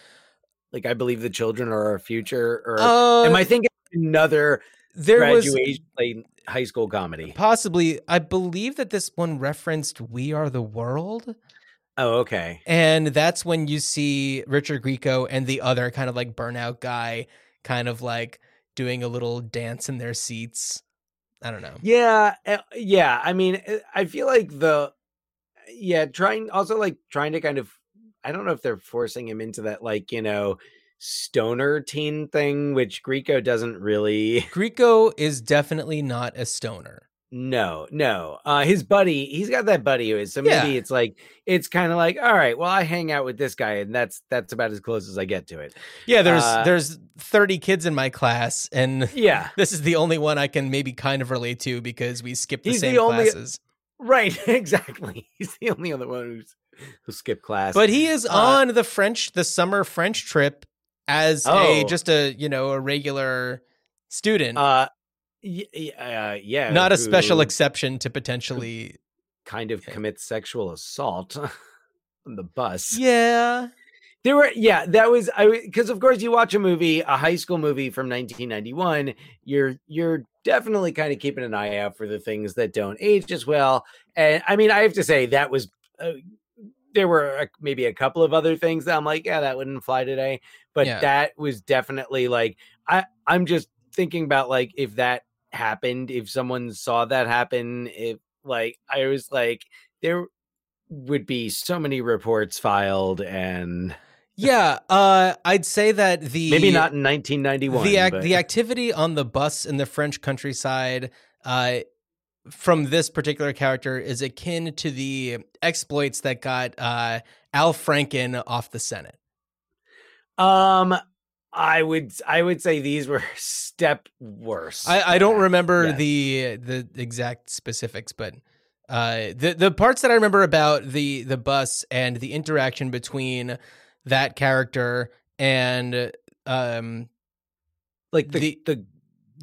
Like, I believe the children are our future, or Uh, am I thinking another there was graduation like, high school comedy? possibly, I believe that this one referenced "We Are the World." Oh, okay. And that's when you see Richard Grieco and the other kind of like burnout guy kind of like doing a little dance in their seats. I don't know. Yeah, uh, yeah. I mean, uh, I feel like the yeah, trying also like trying to kind of I don't know if they're forcing him into that like, you know, stoner teen thing which Grieco doesn't really Grieco is definitely not a stoner. No, no. Uh his buddy, he's got that buddy who is. So maybe Yeah. it's like it's kind of like, all right, well, I hang out with this guy and that's that's about as close as I get to it. Yeah, there's Uh, there's 30 kids in my class and Yeah. this is the only one I can maybe kind of relate to because we skip the He's the same only- classes. Right, exactly. He's the only other one who's who skipped class. But he is Uh, on the French the summer French trip as a Oh. just a, you know, a regular student. uh y- y- uh, yeah, not a special exception to potentially kind of commit sexual assault on the bus. Yeah. There were yeah, that was I because of course you watch a movie, a high school movie from 1991, you're you're definitely kind of keeping an eye out for the things that don't age as well. And I mean, I have to say that was uh, there were a, maybe a couple of other things that I'm like, yeah, that wouldn't fly today. But Yeah. that was definitely like I I'm just thinking about like if that happened, if someone saw that happen, if like I was like there would be so many reports filed and Yeah, uh, I'd say that the maybe not in 1991. the ac- the activity on the bus in the French countryside, uh, from this particular character is akin to the exploits that got uh, Al Franken off the Senate. um I would I would say these were step worse. I, I don't remember Yeah. the the exact specifics, but uh, the the parts that I remember about the the bus and the interaction between that character and um like the the- the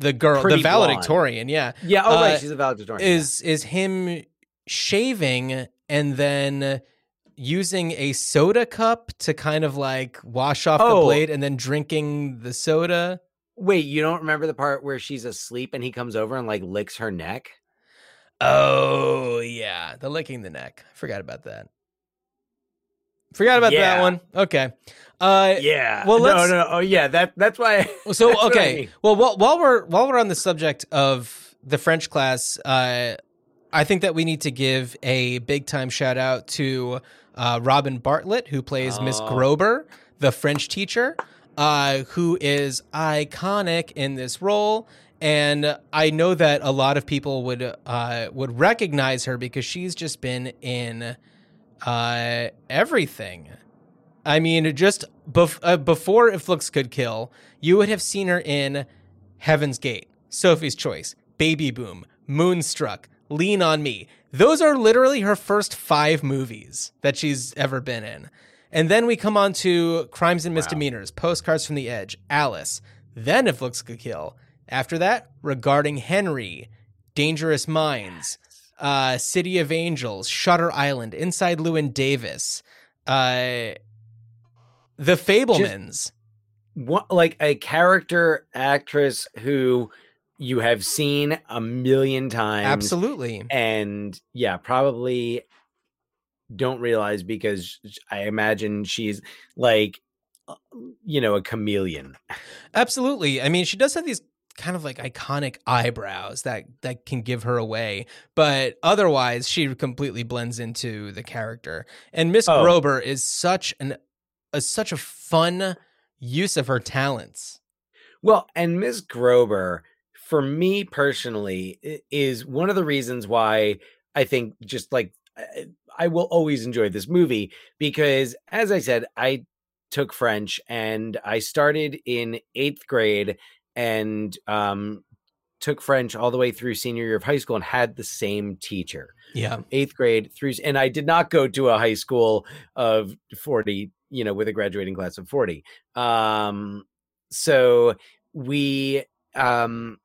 the girl, the Pretty blonde. valedictorian, yeah, yeah, oh right, uh, she's a valedictorian. yeah. is is him shaving and then using a soda cup to kind of like wash off the Oh. blade and then drinking the soda. Wait, you don't remember the part where she's asleep and he comes over and like licks her neck? Oh yeah, the licking the neck. I forgot about that. Forgot about that one. Okay. Uh Yeah. well, no, let's- no, oh yeah, that that's why. so that's what I okay. mean. Well, while, while we're while we're on the subject of the French class, uh I think that we need to give a big time shout out to uh, Robin Bartlett, who plays Miss Oh. Grober, the French teacher, uh, who is iconic in this role. And I know that a lot of people would uh, would recognize her because she's just been in uh, everything. I mean, just bef- uh, before If Looks Could Kill, you would have seen her in Heaven's Gate, Sophie's Choice, Baby Boom, Moonstruck, Lean on Me. Those are literally her first five movies that she's ever been in. And then we come on to Crimes and Misdemeanors, Postcards from the Edge, Alice, then If Looks Could Kill. After that, Regarding Henry, Dangerous Minds, uh, City of Angels, Shutter Island, Inside Llewyn Davis, uh, The Fabelmans. What, like a character actress who you have seen a million times. Absolutely. and yeah, probably don't realize because I imagine she's like, uh, you know, a chameleon. Absolutely. I mean, she does have these kind of like iconic eyebrows that that can give her away, but otherwise she completely blends into the character. And Miss Oh. Grober is such an a, such a fun use of her talents. Well, and Miss Grober, for me personally, is one of the reasons why I think just like I- will always enjoy this movie because, as I said, I took French and I started in eighth grade and um, took French all the way through senior year of high school and had the same teacher Yeah. eighth grade through and i did not go to a high school of 40 you know with a graduating class of 40 um so we um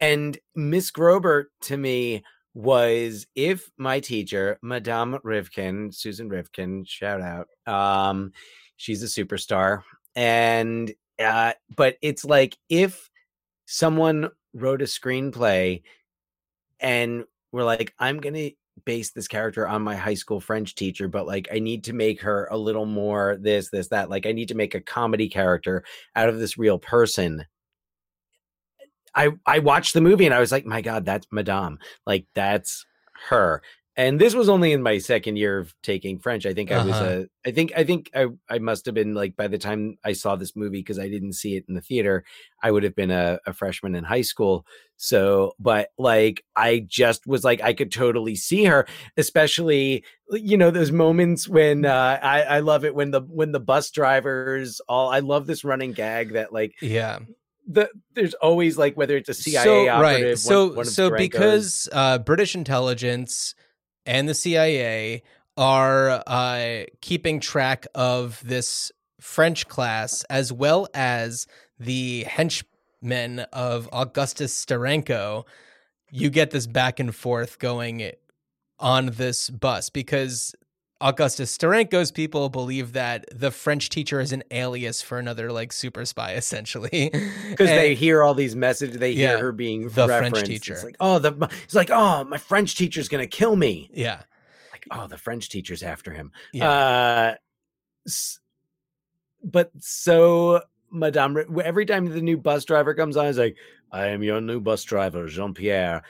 and miss grober to me was if my teacher madame rivkin susan rivkin shout out um she's a superstar. And uh but it's like if someone wrote a screenplay and we're like i'm gonna base this character on my high school french teacher but like i need to make her a little more this this that. Like i need to make a comedy character out of this real person i i watched the movie and i was like my god that's madame. Like that's her. And this was only in my second year of taking french. I think i was Uh-huh. a i think i think i i must have been like by the time i saw this movie because i didn't see it in the theater i would have been a, a freshman in high school. So but like i just was like i could totally see her especially you know those moments when uh i i love it when the when the bus drivers all i love this running gag that like Yeah. The there's always like whether it's a cia so, operative right. one- So one so Steranko's- because uh, British intelligence and the CIA are uh, keeping track of this French class as well as the henchmen of Augustus Steranko, you get this back and forth going on this bus because Augustus Steranko's people believe that the French teacher is an alias for another like super spy essentially because they hear all these messages they hear Yeah, her being the French teacher. it's like oh the it's like oh my french teacher's gonna kill me yeah like oh, the French teacher's after him. Yeah. Uh, but so Madame, every time the new bus driver comes on, he's like, "I am your new bus driver, Jean Pierre."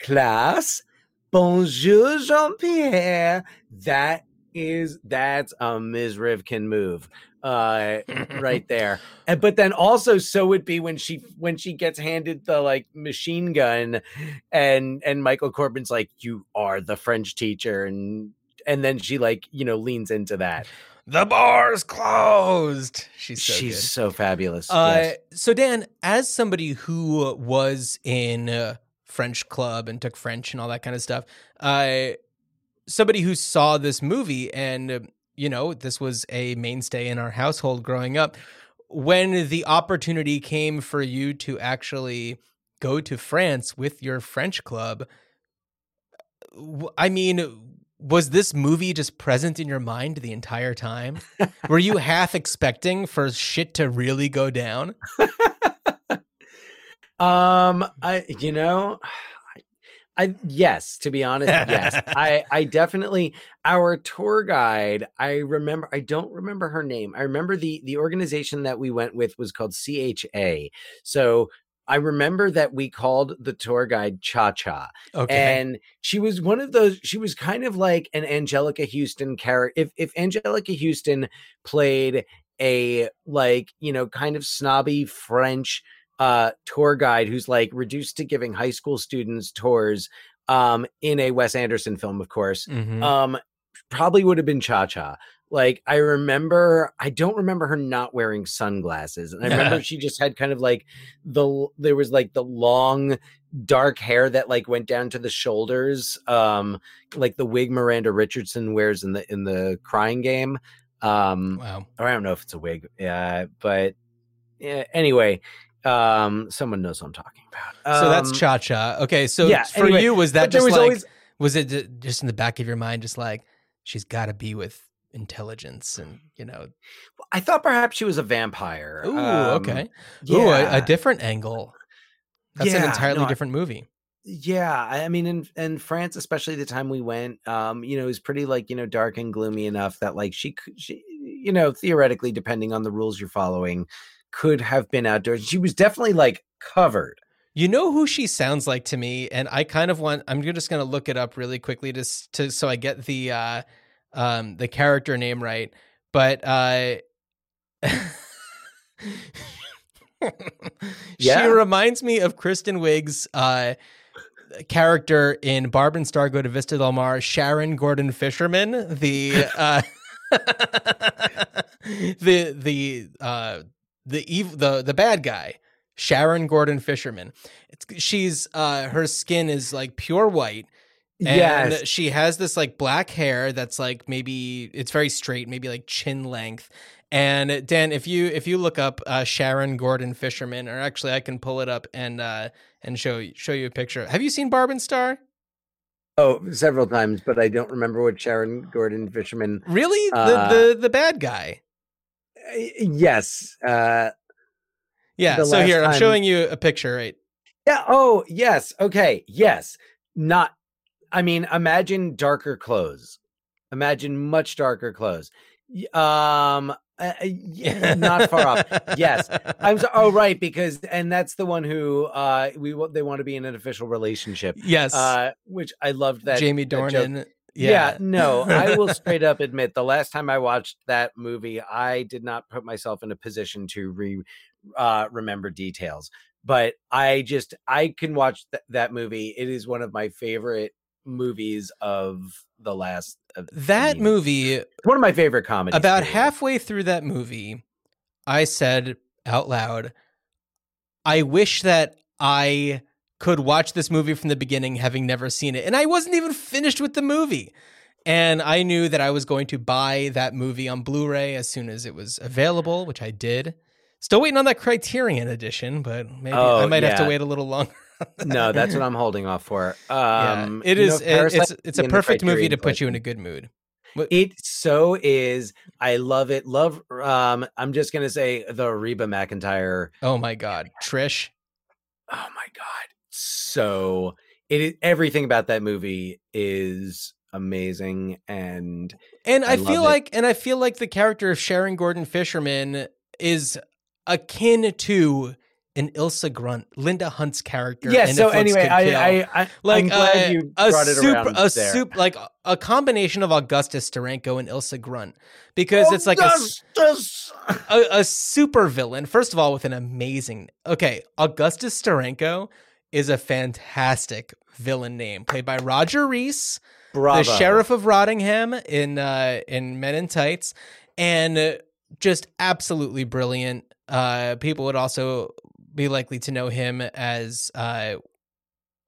Class, bonjour, Jean Pierre. That is that's a Ms. Rivkin move, uh, right there. And but then also, so would be when she when she gets handed the like machine gun, and and Michael Corbin's like, "You are the French teacher," and and then she like you know leans into that. the bar's closed. She's so She's good. so fabulous. Uh, yes. So Dan, as somebody who was in uh, French club and took French and all that kind of stuff, uh, somebody who saw this movie and uh, you know this was a mainstay in our household growing up. When the opportunity came for you to actually go to France with your French club, I mean. Was this movie just present in your mind the entire time? Were you half expecting for shit to really go down? Um, I you know, I, yes, to be honest, yes. I I definitely our tour guide, I remember I don't remember her name. I remember the the organization that we went with was called CHA. So I remember that we called the tour guide Cha Cha. Okay. And she was one of those, she was kind of like an Anjelica Huston character. If if Anjelica Huston played a like, you know, kind of snobby French uh tour guide who's like reduced to giving high school students tours um in a Wes Anderson film, of course. Mhm. Um probably would have been Cha Cha. Like I remember, I don't remember her not wearing sunglasses, and I remember she just had kind of like the there was like the long dark hair that like went down to the shoulders, um, like the wig Miranda Richardson wears in the in the Crying Game. Um, wow. or I don't know if it's a wig, yeah, but yeah, anyway, um, someone knows what I'm talking about. So that's Um, Cha Cha. Okay. So yeah, for anyway, you, was that just was like, always was it just in the back of your mind, just like, she's got to be with intelligence and, you know, I thought perhaps she was a vampire. ooh, Um, okay. Ooh, a, a different angle. That's an entirely no, different movie. Yeah, I mean, in in France, especially the time we went, um, you know, it was pretty like you know dark and gloomy enough that like she could, she, you know, theoretically, depending on the rules you're following, could have been outdoors. She was definitely like covered. You know who she sounds like to me, and I kind of want. I'm just going to look it up really quickly to to so I get the uh, um, the character name right. But uh, Yeah? she reminds me of Kristen Wiig's uh, character in Barb and Star Go to Vista Del Mar, Sharon Gordon Fisherman, the uh, the the uh, the ev- the the bad guy. Sharon Gordon Fisherman. It's, she's uh her skin is like pure white and yes, she has this like black hair that's like maybe it's very straight, maybe like chin length. And Dan, if you if you look up uh, Sharon Gordon Fisherman, or actually I can pull it up and uh and show you show you a picture. Have you seen Barb and Star? oh, several times, but I don't remember what Sharon Gordon Fisherman. Really, Uh, the the the bad guy. Yes, uh, Yeah. So here I'm showing you a picture. Right. yeah. Oh, yes. Okay, yes. Not. I mean, imagine darker clothes. Imagine much darker clothes. Um, uh, uh, yeah, not far off. Yes. I'm so, oh right because and that's the one who uh we they want to be in an official relationship Yes. uh which I loved that Jamie that Dornan. yeah. no I will straight up admit the last time I watched that movie I did not put myself in a position to re uh remember details but I just I can watch th- that movie it is one of my favorite movies of the last of, That movie one of my favorite comedies about period. halfway through that movie, I said out loud, I wish that I could watch this movie from the beginning, having never seen it. And I wasn't even finished with the movie. And I knew that I was going to buy that movie on Blu ray as soon as it was available, which I did. Still waiting on that Criterion edition, but maybe I Oh, might have to wait a little longer. no that's what I'm holding off for um it you know, it- it's it's a perfect movie to put you in a good mood. It so is. I love it. Love. Um, I'm just gonna say the Reba McEntire. Oh my god, Trish. Oh my god, so it is everything about that movie is amazing and And I, I feel like and I feel like the character of Sharon Gordon Fisherman is akin to an Ilsa Grunt, Linda Hunt's character. yeah. So anyway, I, I, I like I'm glad uh, you a it super, around a soup like a combination of Augustus Steranko and Ilsa Grunt because it's like a, Augustus! a, a super villain. First of all, with an amazing. Okay, Augustus Steranko is a fantastic villain name, played by Roger Rees, Bravo. the sheriff of Rottingham in uh, in Men in Tights, and just absolutely brilliant. Uh, people would also be likely to know him as uh,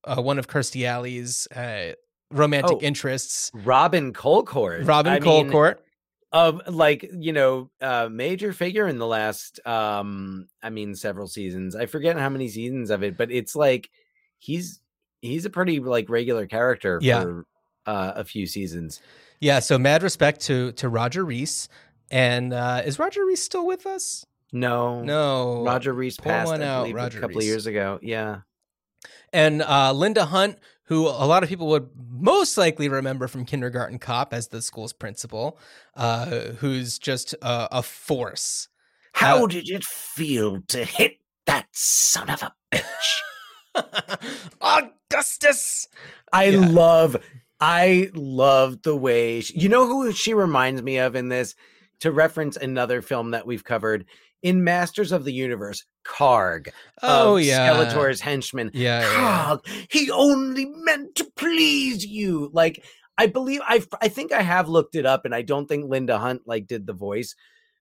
uh, one of Kirstie Alley's uh, romantic Oh. interests, Robin Colcord. Robin I mean, Colcord. Of like you know uh major figure in the last um i mean several seasons i forget how many seasons of it but it's like he's he's a pretty like regular character Yeah. for uh a few seasons Yeah, so mad respect to to Roger Rees. And uh, is Roger Rees still with us? no No, roger rees passed one out, believe, Roger a couple Rees. of years ago yeah And uh, Linda Hunt, who a lot of people would most likely remember from Kindergarten Cop as the school's principal, uh, who's just uh, a force. how Uh, did it feel to hit that son of a bitch Augustus. I Yeah. love, I love the way she, you know who she reminds me of in this. To reference another film that we've covered in Masters of the Universe, Karg. Oh yeah, Skeletor's henchman. yeah, yeah. He only meant to please you. Like I believe I, I think I have looked it up, and I don't think Linda Hunt like did the voice,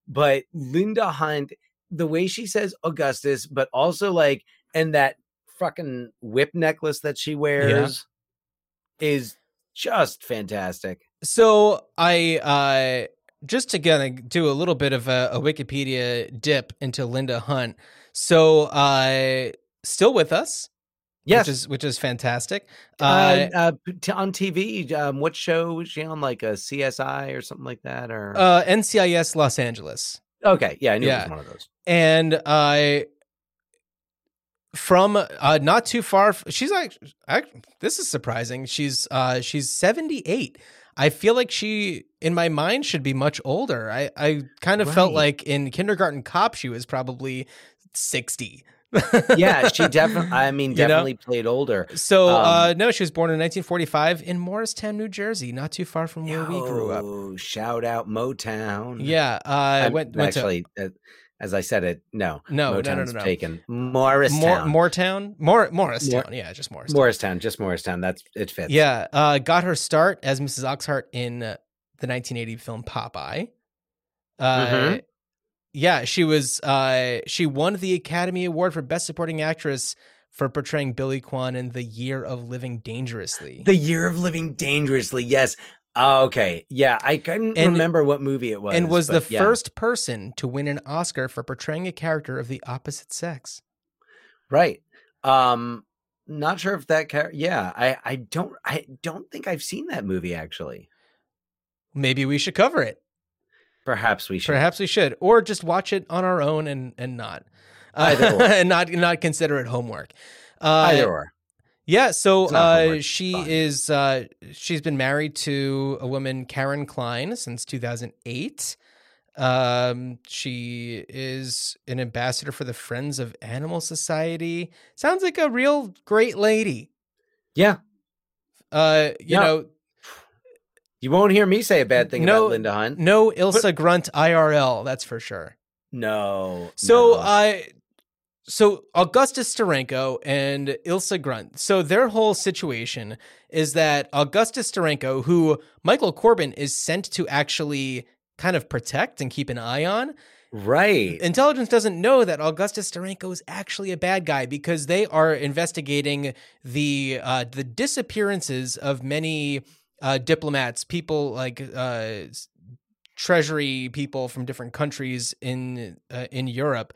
but Linda Hunt, the way she says Augustus, but also like, and that fucking whip necklace that she wears is just fantastic. So I uh just to kind of do a little bit of a, a Wikipedia dip into Linda Hunt. So uh still with us. Yes. Which is which is fantastic. uh, Uh, uh, t- on TV, um, what show was she on? Like a CSI or something like that, or uh NCIS Los Angeles. okay, yeah, I knew it was one of those. And uh from uh not too far she's like I, this is surprising. She's uh she's 78. I feel like she in my mind should be much older. I I kind of felt like in Kindergarten Cop she was probably 60. Yeah, she definitely. I mean, You know? definitely played older. So Um, uh no, she was born in 1945 in Morristown, New Jersey, not too far from where we grew up. Yo, Shout out Motown. Yeah, uh, went went to actually, uh, as I said it, no, No, no, no, Motown's no, no. taken. Mor- Morristown, Moortown, Mor- Morristown. yeah, just Morristown. Morristown, just Morristown. That's it fits. Yeah, uh, got her start as Mrs. Oxheart in uh, the 1980 film Popeye. Uh, Mhm. Yeah, she was. Uh, she won the Academy Award for Best Supporting Actress for portraying Billy Kwan in The Year of Living Dangerously. The Year of Living Dangerously. Yes. Oh, okay. Yeah, I couldn't And- remember what movie it was. and was the yeah. first person to win an Oscar for portraying a character of the opposite sex. Right. Um, not sure if that. Char- yeah, I. I don't. I don't think I've seen that movie actually. Maybe we should cover it. Perhaps we should. Perhaps we should, or just watch it on our own and and not, Either or. and not not consider it homework. Uh, Either or. Yeah, so uh, she fun. is uh, she's been married to a woman, Karen Kline, since 2008. Um, she is an ambassador for the Friends of Animal Society. Sounds like a real great lady. Yeah. Uh, you Yeah. know, You won't hear me say a bad thing No, about Linda Hunt. no Ilsa Grunt IRL, that's for sure. No. So no. I so Augustus Steranko and Ilsa Grunt. So their whole situation is that Augustus Steranko, who Michael Corbin is sent to actually kind of protect and keep an eye on, right. intelligence doesn't know that Augustus Steranko is actually a bad guy because they are investigating the uh, the disappearances of many uh, diplomats, people like uh, treasury people from different countries in uh, in Europe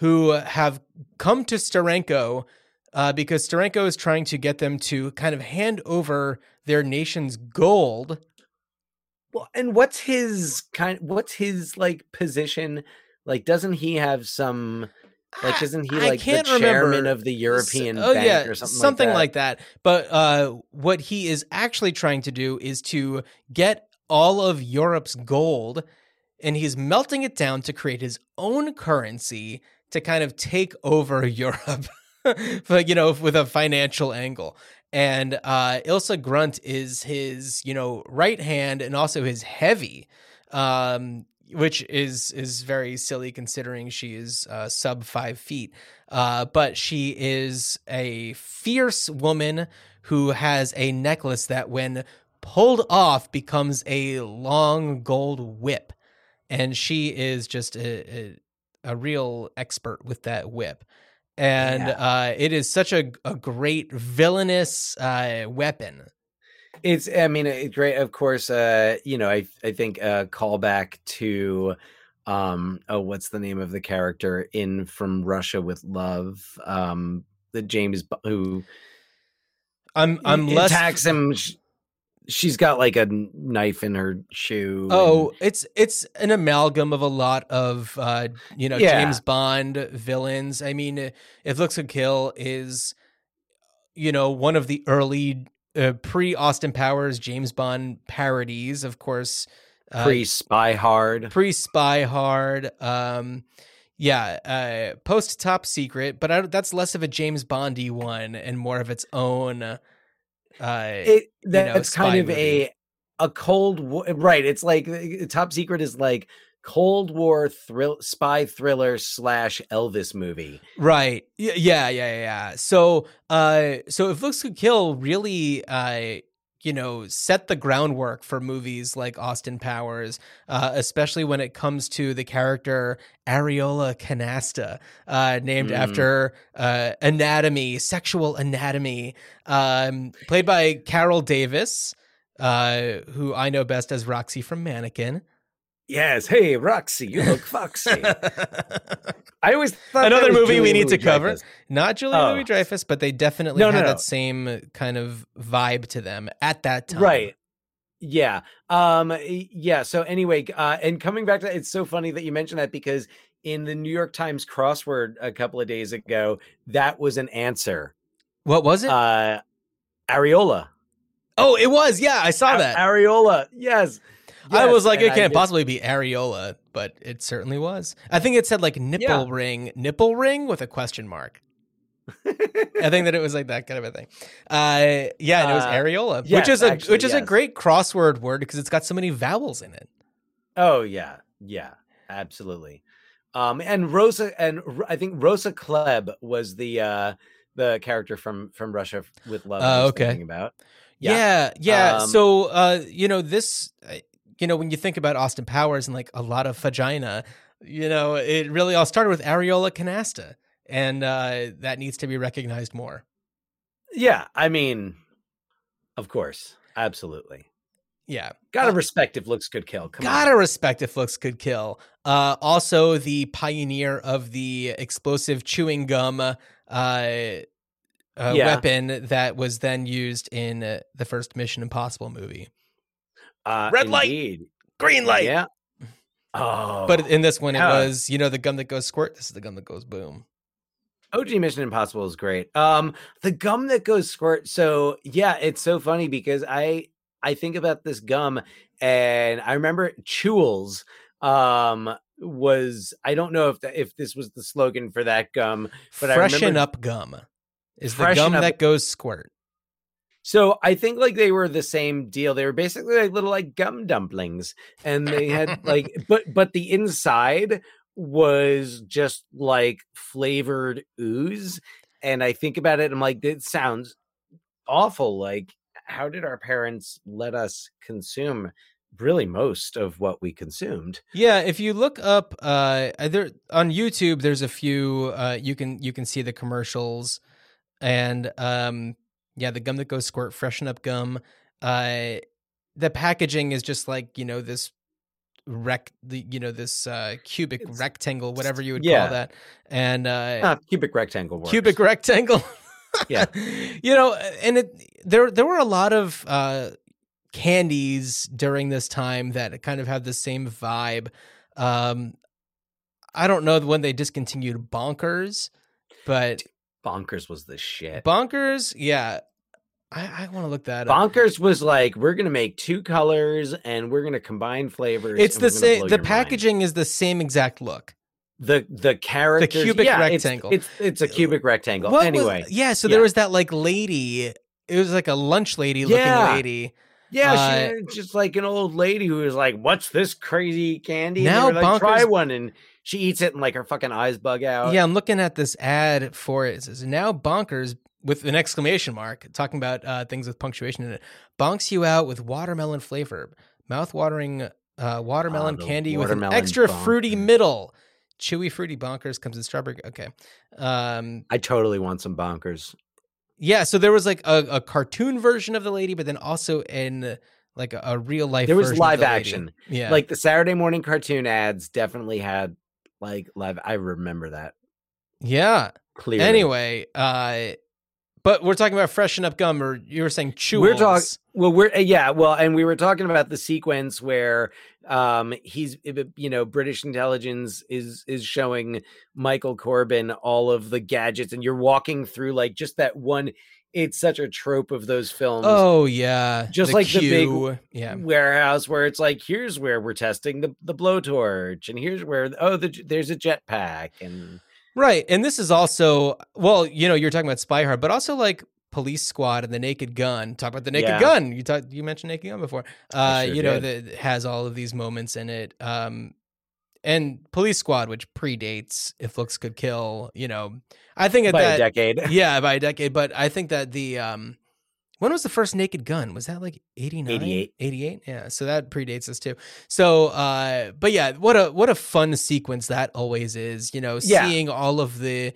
who have come to Steranko uh, because Steranko is trying to get them to kind of hand over their nation's gold. Well, and what's his kind? What's his like position? Like, doesn't he have some Like, isn't he like the chairman remember. of the European S- oh, Bank yeah, or something, like that. But uh, what he is actually trying to do is to get all of Europe's gold, and he's melting it down to create his own currency to kind of take over Europe, but you know, with a financial angle. And uh, Ilsa Grunt is his, you know, right hand and also his heavy. Um, which is is very silly considering she is uh, sub five feet. Uh, but she is a fierce woman who has a necklace that, when pulled off, becomes a long gold whip, and she is just a a, a real expert with that whip. And Yeah. uh, it is such a, a great villainous uh, weapon. It's, I mean, it's great. Of course, uh, you know, I, I think a callback to, um, oh, what's the name of the character in From Russia with Love? Um, the James who I'm I'm less attacks him. Sh- She's got like a knife in her shoe. and- Oh, it's it's an amalgam of a lot of uh, you know Yeah. James Bond villains. I mean, if Looks Could Kill is you know one of the early uh, pre Austin Powers James Bond parodies, of course. Uh, pre Spy Hard. pre Spy Hard. Um, yeah, uh, post Top Secret, but I, that's less of a James Bondy one and more of its own. Uh, It know, that's kind of movie. a a Cold War, right? It's like uh, Top Secret is like Cold War thrill spy thriller slash Elvis movie. Right. Yeah, yeah, yeah, yeah. So, uh, so if Looks Could Kill really, uh, you know, set the groundwork for movies like Austin Powers, uh, especially when it comes to the character Areola Canasta, uh, named Mm. after uh, anatomy, sexual anatomy, um, played by Carole Davis, uh, who I know best as Roxy from Mannequin. Yes. Hey, Roxy, you look foxy. I always thought Another movie we Julia need to cover. Louis-Dreyfus. Not Julia Oh. Louis Dreyfus, but they definitely No, had no, no. that same kind of vibe to them at that time. Right. Yeah. Um yeah, so anyway, uh and coming back to it's so funny that you mentioned that because in the New York Times crossword a couple of days ago, that was an answer. What was it? Uh Areola. oh, it was. Yeah, I saw A- that. Areola. Yes. I was like, it can't possibly be areola, but it certainly was. I think it said like nipple Yeah. ring, nipple ring with a question mark. I think that it was like that kind of a thing. Uh, yeah, and it was Uh, areola, which yes, is a actually, which is a great crossword word because it's got so many vowels in it. Oh yeah, yeah, absolutely. Um, and Rosa and I think Rosa Klebb was the uh the character from from Russia with Love. I was okay. about. Yeah. Yeah, yeah. Um, so, uh, you know, this, uh, you know, when you think about Austin Powers and like a lot of vagina, you know, it really all started with Areola Canasta, and uh, that needs to be recognized more. Yeah, I mean, of course, absolutely. Yeah, Gotta respect if looks could kill. Come gotta on. respect if looks could kill. Uh, also, the pioneer of the explosive chewing gum. Uh, uh, Yeah. weapon that was then used in uh, the first Mission Impossible movie. Uh, Red light. Green light. Yeah. Oh, But in this one, it Yeah. was you know the gum that goes squirt. This is the gum that goes boom. OG Mission Impossible is great. Um, the gum that goes squirt. So yeah, it's so funny because I I think about this gum and I remember Chewels um was I don't know if that if this was the slogan for that gum, but I Freshen remember up gum is the gum up- that goes squirt. So I think like they were the same deal. They were basically like little like gum dumplings, and they had like, but but the inside was just like flavored ooze. And I think about it, I'm like, it sounds awful. Like, how did our parents let us consume really most of what we consumed? Yeah, if you look up uh there on YouTube there's a few uh you can you can see the commercials and um yeah, the gum that goes squirt freshen up gum. Uh the packaging is just like, you know, this rec the you know this uh cubic It's- rectangle whatever you would yeah. call that. And uh Ah, cubic rectangle works. cubic rectangle. Yeah. you know, and it there there were a lot of uh candies during this time that kind of have the same vibe. Um I don't know when they discontinued Bonkers, but Bonkers was the shit. Bonkers, yeah. I, I want to look that up. Bonkers was like, we're gonna make two colors and we're gonna combine flavors. It's the same. The your mind." packaging is the same exact look. The the characters, cubic yeah, rectangle. It's, it's a cubic rectangle. What was- anyway, yeah. So yeah. there was that like lady. It was like a lunch lady looking Yeah. lady. yeah, uh, she's just like an old lady who was like, "What's this crazy candy?" Now and they were like, try one, and she eats it, and like her fucking eyes bug out. Yeah, I'm looking at this ad for it. It says now bonkers with an exclamation mark, talking about uh, things with punctuation in it. Bonks you out with watermelon flavor, mouth-watering uh, watermelon the candy with an watermelon extra fruity middle. Chewy fruity bonkers comes in strawberry. Okay, um, I totally want some bonkers. yeah. So there was like a, a cartoon version of the lady, but then also in like a, a real life. There was live the lady. action. Yeah, Like the Saturday morning cartoon ads definitely had like live. I remember that yeah. clearly. Anyway, uh, but we're talking about freshen up gum, or you were saying chew. We're talking. Well, we're uh, yeah. Well, and we were talking about the sequence where um he's uh, you know British intelligence is is showing Michael Corbin all of the gadgets, and you're walking through like just that one. It's such a trope of those films. Oh yeah, Just like the big- yeah. Warehouse where it's like here's where we're testing the the blowtorch, and here's where oh the, there's a jetpack, and Right, and this is also well, you know, you're talking about Spy Hard, but also like Police Squad and the Naked Gun. Talk about the Naked Yeah. Gun. You talked, you mentioned Naked Gun before. Uh, sure you know, that has all of these moments in it. Um, and Police Squad, which predates If Looks Could Kill. You know, I think by that a decade. yeah by a decade, but I think that the um. When was the first Naked Gun? Was that like 89? 88. 88? Yeah. So that predates us too. So uh but yeah, what a what a fun sequence that always is, you know, Yeah. seeing all of the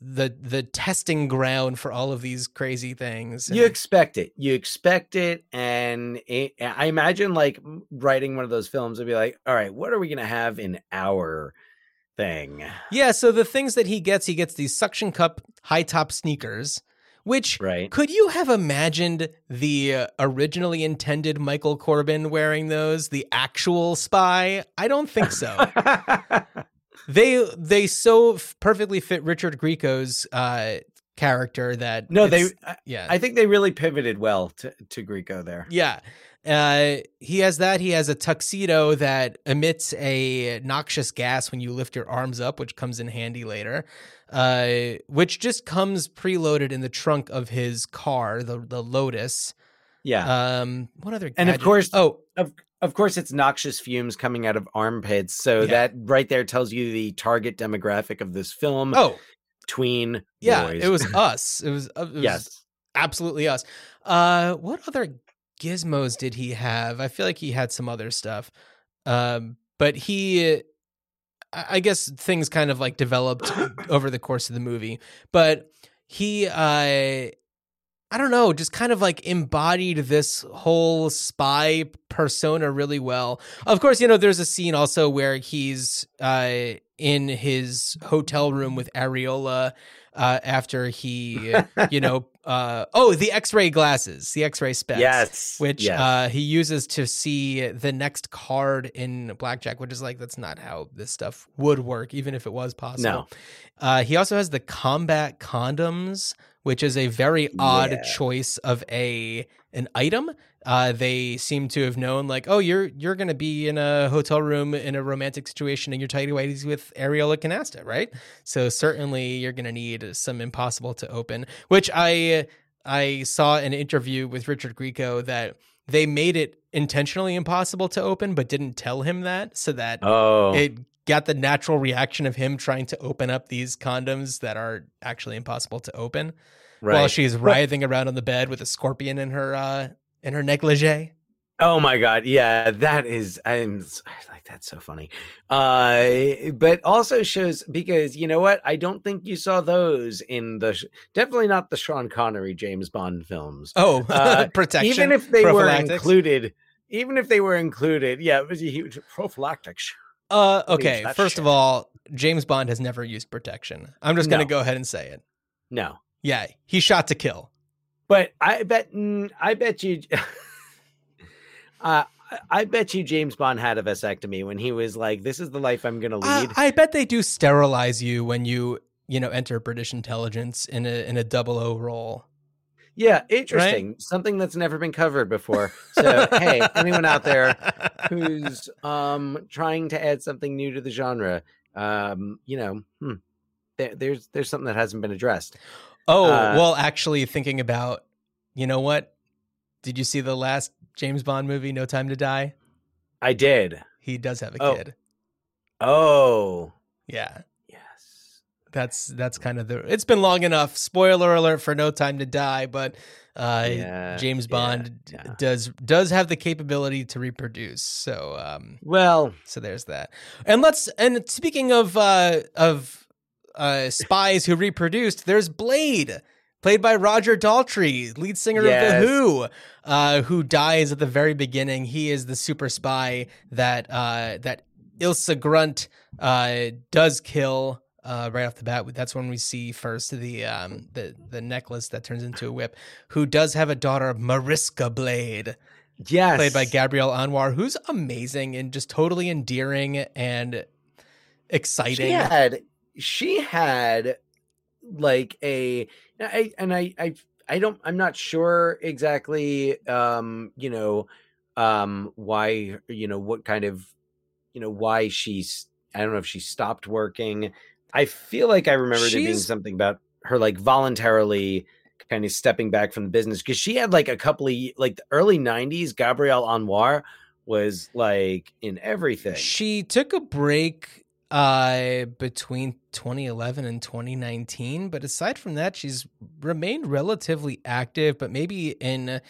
the the testing ground for all of these crazy things. You expect it. You expect it, and it, I imagine like writing one of those films would be like, all right, what are we gonna have in our thing? yeah, so the things that he gets, he gets these suction cup high top sneakers, which Right? could you have imagined the uh, originally intended Michael Corbin wearing those, the actual spy? I don't think so. they they so f- perfectly fit Richard Grieco's uh character that no, they. I, yeah. I think they really pivoted well to to Grieco there. yeah. Uh he has that. He has a tuxedo that emits a noxious gas when you lift your arms up which comes in handy later uh which just comes preloaded in the trunk of his car the the Lotus. Yeah, um what other And of course- oh. of of course, it's noxious fumes coming out of armpits, so Yeah. that right there tells you the target demographic of this film: oh tween yeah boys. it was us it was, uh, it was yes. absolutely us. Uh, what other gizmos did he have? I feel like he had some other stuff. Um, but he, I I guess things kind of like developed over the course of the movie. But he, uh, I don't know, just kind of like embodied this whole spy persona really well. Of course, you know, there's a scene also where he's uh, in his hotel room with Areola uh, after he, you know, uh, oh, the X-ray glasses, the X-ray specs, Yes, which yes. uh, he uses to see the next card in blackjack, which is like that's not how this stuff would work, even if it was possible. No. Uh, he also has the combat condoms, which is a very odd Yeah. choice of a an item. Uh, they seem to have known, like, oh, you're you're gonna be in a hotel room in a romantic situation, and you're tighty whities with Areola Canasta, right? So certainly you're gonna need some impossible to open. Which I I saw an interview with Richard Grieco that they made it intentionally impossible to open, but didn't tell him that, so that Oh, it got the natural reaction of him trying to open up these condoms that are actually impossible to open right. while she's writhing around on the bed with a scorpion in her uh in her negligee. Oh my god, yeah, that is I'm like that's so funny. Uh but also shows because you know what? I don't think you saw those in the definitely not the Sean Connery James Bond films. Oh, Uh, protection. even if they were included, even if they were included, yeah, it was a huge prophylactic. Uh okay, first shit. of all, James Bond has never used protection. I'm just going to go ahead and say it. No. Yeah, he shot to kill. But I bet mm, I bet you uh I- I bet you James Bond had a vasectomy when he was like, "This is the life I'm going to I, lead." I bet they do sterilize you when you you know enter British intelligence in a in a double O role. Yeah, interesting. Something that's never been covered before. So, hey, anyone out there who's um trying to add something new to the genre, um, you know, hmm, there, there's there's something that hasn't been addressed. Oh, Uh, well, actually, thinking about, you know what? Did you see the last James Bond movie, No Time to Die? I did. He does have a Oh. kid. Oh, Yeah. That's that's kind of the. It's been long enough. Spoiler alert for No Time to Die, but uh, Yeah, James Bond d- yeah. does does have the capability to reproduce. So, um, Well, so there's that. And let's and speaking of uh of uh spies who reproduced, there's Blade, played by Roger Daltrey, lead singer of the Who, uh, who dies at the very beginning. He is the super spy that uh that Ilsa Grunt uh does kill. Uh, right off the bat, that's when we see first the um the the necklace that turns into a whip. Who does have a daughter, Mariska Blade, yes. played by Gabrielle Anwar, who's amazing and just totally endearing and exciting. She had she had like a I, and I I I don't I'm not sure exactly um you know um why you know what kind of you know why she's I don't know if she stopped working. I feel like I remember there being something about her like voluntarily kind of stepping back from the business because she had like a couple of like the early 90s Gabrielle Anwar was like in everything. She took a break uh between 2011 and 2019, but aside from that, she's remained relatively active, but maybe in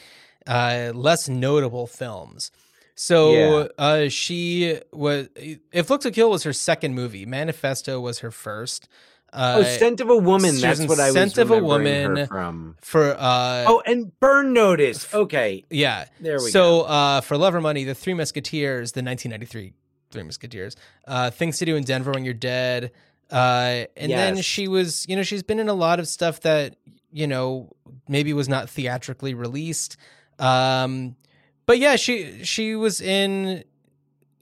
uh less notable films. So Yeah. uh she was If Looks to Kill was her second movie. Manifesto was her first. Uh Oh, Scent of a Woman. That's what I was Scent of a Woman. from. for uh Oh, and Burn Notice. Okay, yeah. there we so, go. So uh, for Love or Money, The Three Musketeers, the 1993 Three Musketeers, uh, Things to Do in Denver When You're Dead. Uh, and then she was, you know, she's been in a lot of stuff that, you know, maybe was not theatrically released. Um, but yeah, she, she was in,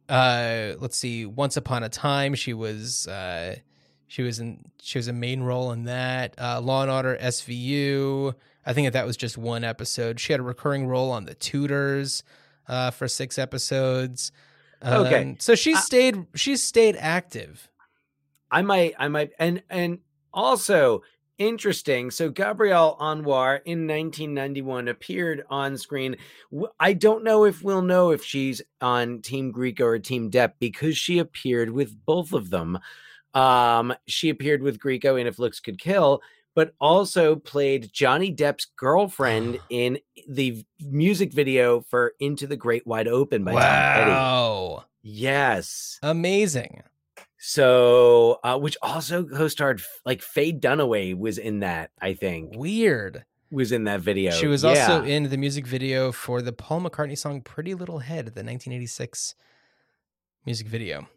uh, let's see, Once Upon a Time. She was, uh, she was in, she was a main role in that. Uh, Law and Order SVU. I think that that was just one episode. She had a recurring role on The Tudors uh, for six episodes. Okay. Um, so she Uh, stayed. She stayed active. I might, I might, and and also interesting. So Gabrielle Anwar in 1991 appeared on screen. I don't know if we'll know if she's on Team Grieco or Team Depp because she appeared with both of them. Um, she appeared with Grieco in If Looks Could Kill, but also played Johnny Depp's girlfriend in the music video for Into the Great Wide Open by Tom Petty. Wow, Yes. amazing. So, uh, which also co-starred like Faye Dunaway was in that. I think Weird. was in that video. She was also in the music video for the Paul McCartney song "Pretty Little Head," the 1986 music video.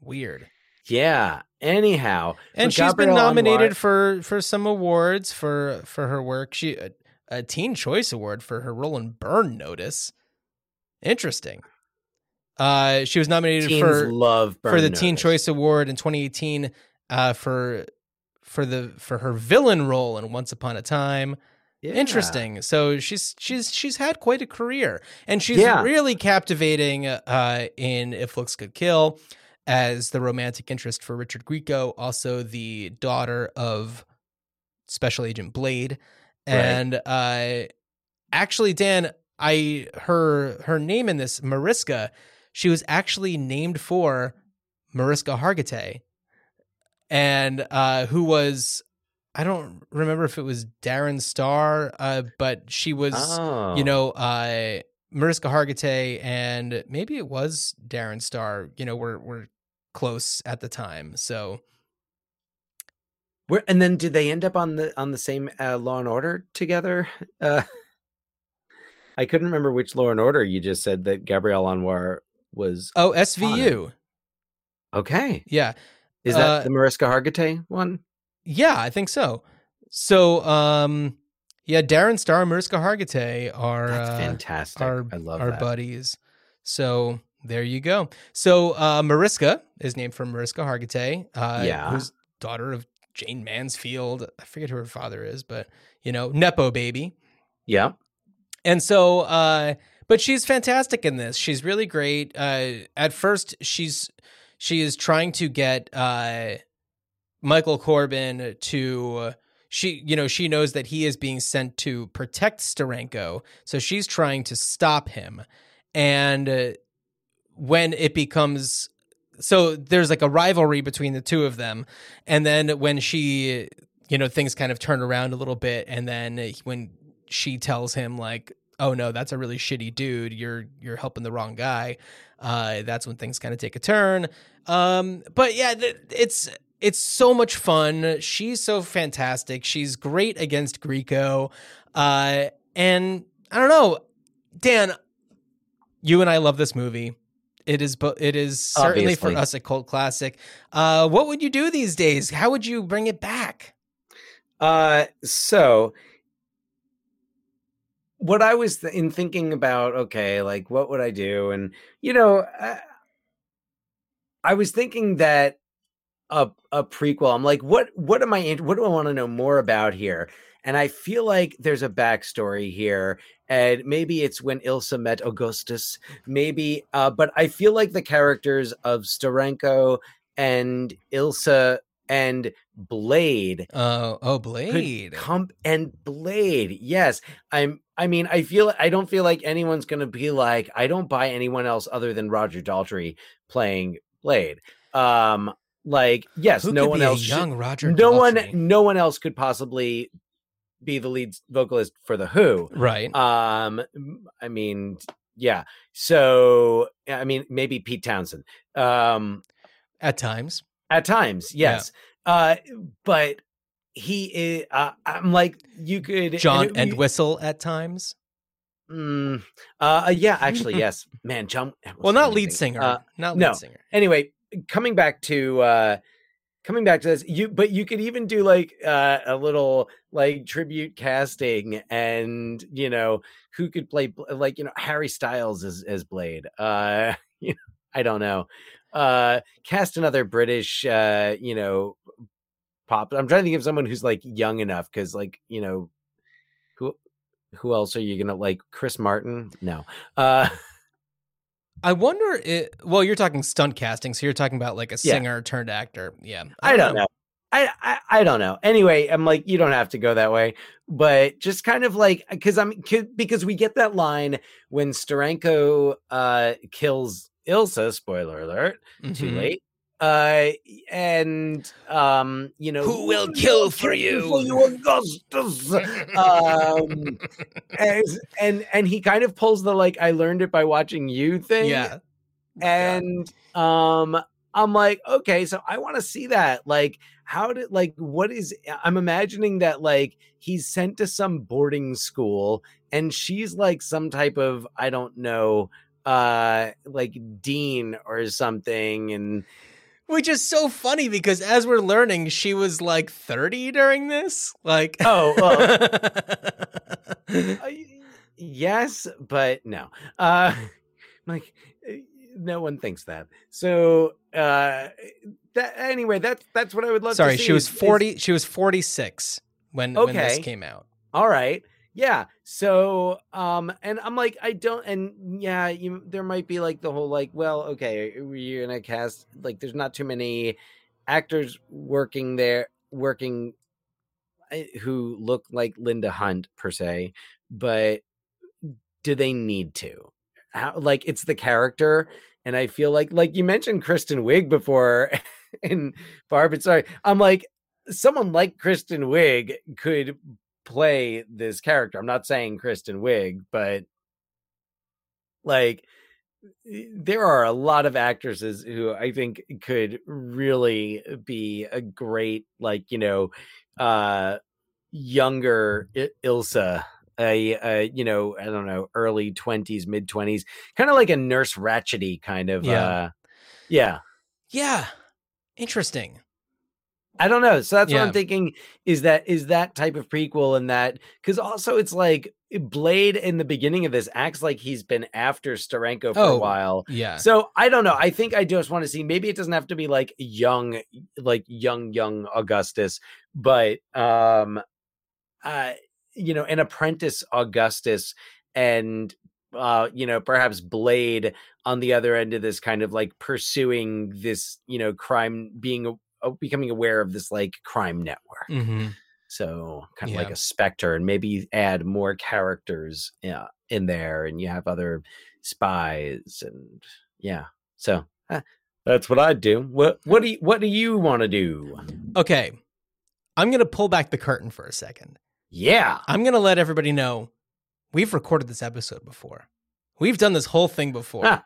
Weird. yeah. Anyhow, and she's been nominated Anwar- for for some awards for for her work. She a, a Teen Choice Award for her role in Burn Notice. Interesting. Uh, she was nominated Teens for love for the Teen Choice Award in 2018 uh, for for the for her villain role in Once Upon a Time. Yeah. Interesting. So she's she's she's had quite a career, and she's Yeah. really captivating uh, in If Looks Could Kill as the romantic interest for Richard Grieco, also the daughter of Special Agent Blade, Right. and uh, actually, Dan, I her her name in this Mariska, she was actually named for Mariska Hargitay, and uh, who was I don't remember if it was Darren Star, uh, but she was Oh. you know uh, Mariska Hargitay, and maybe it was Darren Star. You know, were were close at the time, so Where, and then did they end up on the on the same uh, Law and Order together? Uh, I couldn't remember which Law and Order you just said that Gabrielle Anwar was. oh SVU, Okay, yeah. is that Uh, the Mariska Hargitay one? Yeah, I think so. So, um, yeah, Darren Star and Mariska Hargitay are That's uh, fantastic. are I love our that. buddies. So there you go. So uh, Mariska is named for Mariska Hargitay, uh, Yeah. who's daughter of Jayne Mansfield. I forget who her father is, but you know, nepo baby. Yeah. And so, uh, but she's fantastic in this. She's really great. Uh, at first, she's she is trying to get uh, Michael Corbin to. She, you know, she knows that he is being sent to protect Steranko, so she's trying to stop him. And uh, when it becomes so, there's like a rivalry between the two of them, and then when she, you know, things kind of turn around a little bit, and then when she tells him like oh no that's a really shitty dude. You're you're helping the wrong guy. Uh that's when things kind of take a turn. Um but yeah th- it's it's so much fun. She's so fantastic. She's great against Grieco uh and i don't know. Dan you and i love this movie. It is but it is certainly Obviously. for us a cult classic. Uh what would you do these days? How would you bring it back? Uh, so what I was th- in thinking about, okay, like what would I do? And you know, I, I was thinking that a a prequel. I'm like, what what am I? What do I want to know more about here? And I feel like there's a backstory here, and maybe it's when Ilsa met Augustus. Maybe, uh, but I feel like the characters of Steranko and Ilsa and Blade uh oh blade. come and blade yes. I'm i mean i feel i don't feel like anyone's gonna be like i don't buy anyone else other than roger daltrey playing blade. Um like yes Who no one else should- young Roger. no one no one else could possibly be the lead vocalist for the who. Right? um I mean yeah. So i mean maybe pete townshend. Um At times, at times Yeah. yes uh but he is uh, i'm like you could John Entwistle at times. mm, uh yeah actually yes man john Well, not lead amazing. singer. Uh, not no. lead singer. anyway coming back to uh coming back to this you but you could even do like uh, a little like tribute casting and you know who could play like you know harry styles as as blade uh you know, i don't know uh cast another british uh you know pop i'm trying to think of someone who's like young enough because like you know who who else are you gonna like chris martin no uh I wonder. It, well, you're talking stunt casting, so you're talking about like a Yeah. singer turned actor. Yeah, I don't know. I, I I don't know. Anyway, I'm like, you don't have to go that way, but just kind of like because I'm because we get that line when Steranko uh kills Ilsa. Spoiler alert, too Mhm. late. Uh, and um, you know, Who will kill for you?" For you, Augustus. um, as, and and he kind of pulls the like I learned it by watching you thing yeah, and um i'm like okay so i want to see that like how did like what is i'm imagining that like he's sent to some boarding school and she's like some type of i don't know uh like dean or something and which is so funny because as we're learning, she was like 30 during this. Like, oh well, uh, yes but no uh like uh, no one thinks that so uh that anyway that's that's what i would love sorry, she was is- is- 40. She was 46 when when this came out. all right yeah so um and i'm like i don't and yeah you there might be like the whole like well okay you're gonna cast like there's not too many actors working there working uh, who look like linda hunt per se but do they need to? How, like it's the character and i feel like like you mentioned kristen wiig before in barb but sorry i'm like someone like kristen wiig could play this character. I'm not saying Kristen Wiig, but like eh, there are a lot of actresses who I think could really be a great like, you know, uh younger I- Ilsa a, a you know I don't know early twenties mid twenties kind of like a nurse Ratchety kind of Yeah. uh yeah Yeah, interesting. I don't know. So that's what I'm thinking is that is that type of prequel and that because also it's like Blade in the beginning of this acts like he's been after Steranko for Oh, a while. Yeah. So I don't know. I think I just want to see. Maybe it doesn't have to be like young, like young, young Augustus, but um, uh, you know, an apprentice Augustus, and uh, you know, perhaps Blade on the other end of this, kind of like pursuing this, you know, crime, being becoming aware of this like crime network. hmm So kind of like a specter, and maybe you add more characters yeah, in there, and you have other spies, and yeah. So eh, that's what I'd do. What what do you, what do you want to do? Okay. I'm going to pull back the curtain for a second. Yeah, I'm going to let everybody know we've recorded this episode before. We've done this whole thing before. Ah.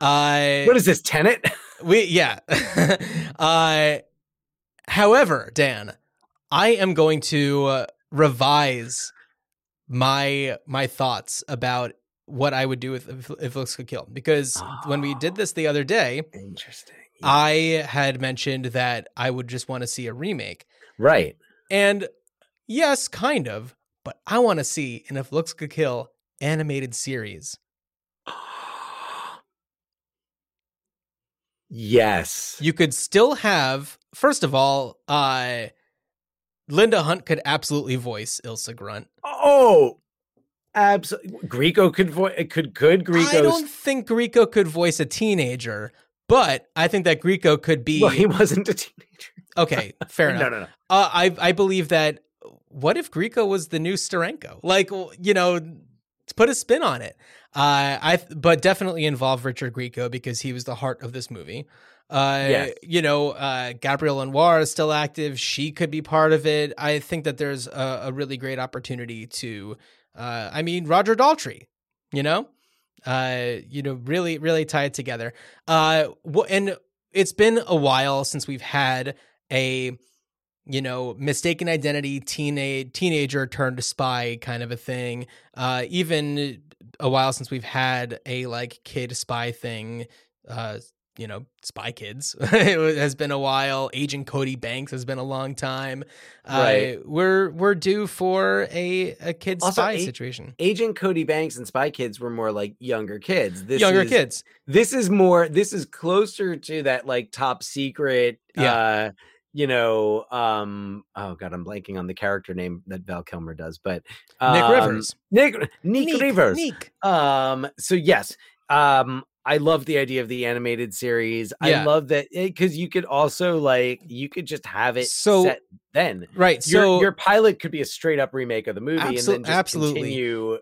Uh, what is this Tenet? we yeah. uh, however, Dan, I am going to uh, revise my my thoughts about what I would do with if, if looks could kill because when we did this the other day, Interesting. I had mentioned that I would just want to see a remake. right. And yes, kind of, but I want to see an If Looks Could Kill animated series. Yes. You could still have, first of all, uh, Linda Hunt could absolutely voice Ilsa Grunt. Oh, absolutely. Grieco could vo- could could I Grieco's. don't think Grieco could voice a teenager, but I think that Grieco could be Well, he wasn't a teenager. okay. Fair enough. No, no, no. Uh, I I believe that. What if Grieco was the new Steranko? Like you know, put a spin on it. Uh, I but definitely involve Richard Grieco because he was the heart of this movie. Uh, Yes. you know, uh, Gabrielle Anwar is still active. She could be part of it. I think that there's a, a really great opportunity to. Uh, I mean, Roger Daltrey. You know, uh, you know, really, really tie it together. Uh, and it's been a while since we've had a you know mistaken identity teenage teenager turned spy kind of a thing uh even a while since we've had a like kid spy thing uh you know spy kids it has been a while agent cody banks has been a long time uh, Right. we're we're due for a a kid Also, spy a- situation Agent Cody Banks and Spy Kids were more like younger kids. This younger is, kids This is more. This is closer to that like top secret. Yeah. Uh, you know. Um. Oh God, I'm blanking on the character name that Val Kilmer does, but nick um, rivers Nick Nick, Rivers. Nick. Um. So yes. Um. I love the idea of the animated series. Yeah. I love that because you could also like you could just have it So- set then. right Your, so your pilot could be a straight up remake of the movie, and then just absolutely. continue.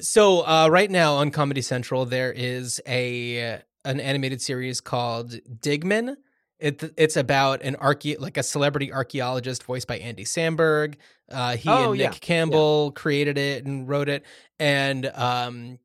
So uh, right now on Comedy Central, there is a an animated series called Digman. It, it's about an archae like a celebrity archaeologist voiced by Andy Samberg. Uh, he Oh, and Nick yeah, yeah. Campbell created it and wrote it, and um,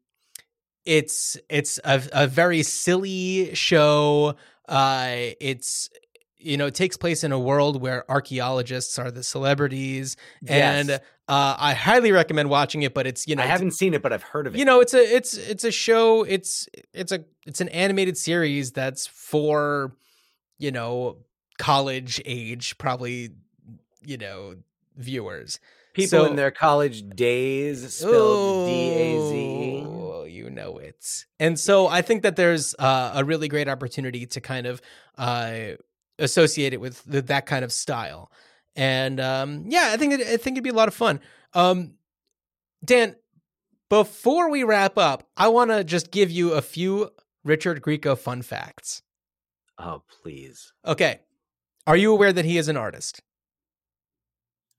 it's it's a, a very silly show. Uh, it's you know it takes place in a world where archaeologists are the celebrities, and uh, I highly recommend watching it. But it's you know I haven't seen it, but I've heard of it. you know it's a it's it's a show it's it's a it's an animated series that's for you know college age probably you know viewers. People so- in their college days spelled D A Z. Oh, you know it. And so i think that there's uh, a really great opportunity to kind of uh associate it with th- that kind of style. And um yeah i think it, i think it'd be a lot of fun. Um dan before we wrap up i want to just give you a few richard grieco fun facts Oh please! okay. Are you aware that he is an artist?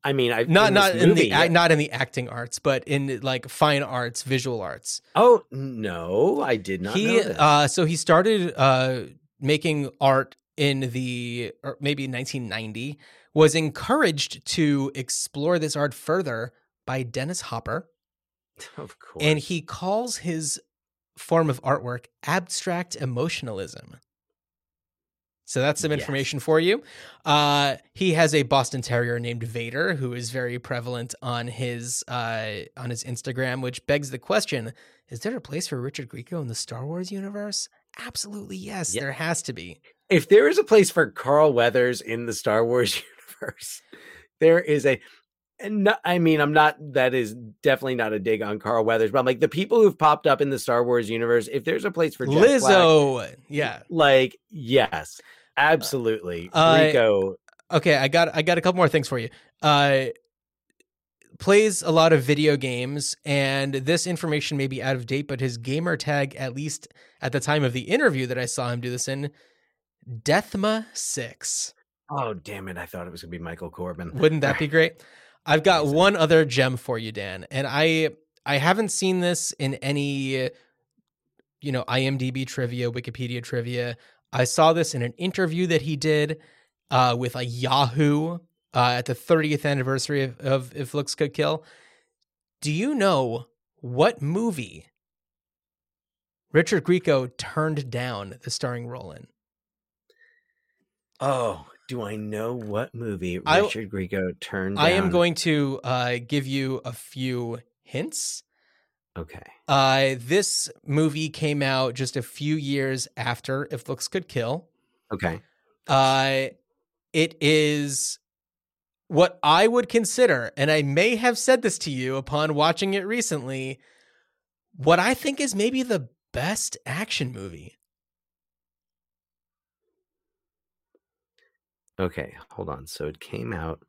I mean, I not in not in the ac- not in the acting arts but in like fine arts visual arts. Oh no, I did not he uh so he started uh making art in the or maybe 1990 was encouraged to explore this art further by Dennis Hopper. Of course, and he calls his form of artwork abstract emotionalism so that's some Yes. information for you. Uh, he has a Boston Terrier named Vader, who is very prevalent on his uh, on his Instagram, which begs the question: Is there a place for Richard Grieco in the Star Wars universe? Absolutely, yes. Yeah. There has to be. if there is a place for Carl Weathers in the Star Wars universe. There is a and no, I mean, I'm not. That is definitely not a dig on Carl Weathers, but I'm like the people who've popped up in the Star Wars universe. If there's a place for Jack Black, Lizzo. yeah. like yes, absolutely, Uh, Rico. Okay, I got I got a couple more things for you. Uh plays a lot of video games and this information may be out of date but his gamer tag at least at the time of the interview that I saw him do this in Deathma 6. Oh damn it! I thought it was gonna be Michael Corbin. Wouldn't that be great? I've got one other gem for you Dan and I I haven't seen this in any you know IMDb trivia, Wikipedia trivia. I saw this in an interview that he did uh, with a Yahoo uh, at the 30th anniversary of, of If Looks Could Kill. Do you know what movie Richard Grieco turned down the starring role in? Oh, do I know what movie I- Richard Grieco turned? I am going to uh, give you a few hints. Okay. Uh, this movie came out just a few years after If Looks Could Kill. Okay. Uh, it is what I would consider, and I may have said this to you upon watching it recently, what I think is maybe the best action movie. Okay. Hold on. So it came out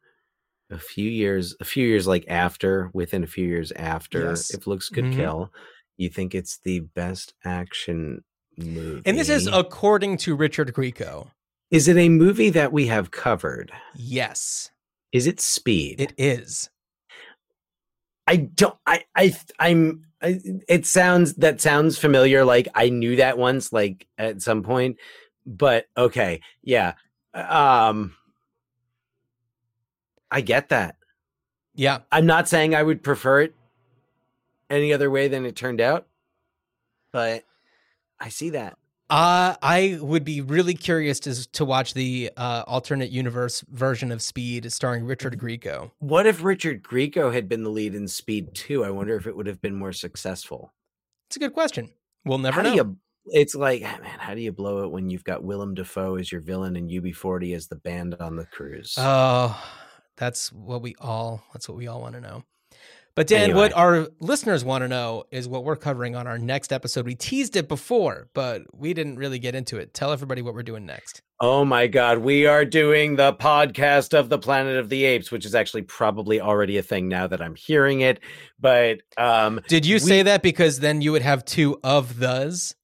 a few years, a few years like after, within a few years after. Yes. If looks could Mhm. kill, you think it's the best action movie? And this is according to Richard Grieco. Is it a movie that we have covered? Yes, Is it Speed? it is. I don't. I. I. I'm. I, it sounds. That sounds familiar. Like I knew that once. Like at some point. But okay. Yeah. Um. I get that. Yeah. I'm not saying I would prefer it any other way than it turned out, but I see that. Uh, I would be really curious to to watch the uh, alternate universe version of Speed starring Richard Grieco. What if Richard Grieco had been the lead in Speed 2? I wonder if it would have been more successful. It's a good question. We'll never how know. do you it's like ah, man how do you blow it when you've got willem dafoe as your villain and ub40 as the band on the cruise Oh, that's what we all that's what we all want to know. But Dan, Anyway. what our listeners want to know is what we're covering on our next episode. We teased it before, but we didn't really get into it. Tell everybody what we're doing next. oh my god we are doing the podcast of the planet of the apes which is actually probably already a thing now that i'm hearing it but um Did you We- say that because then you would have two of those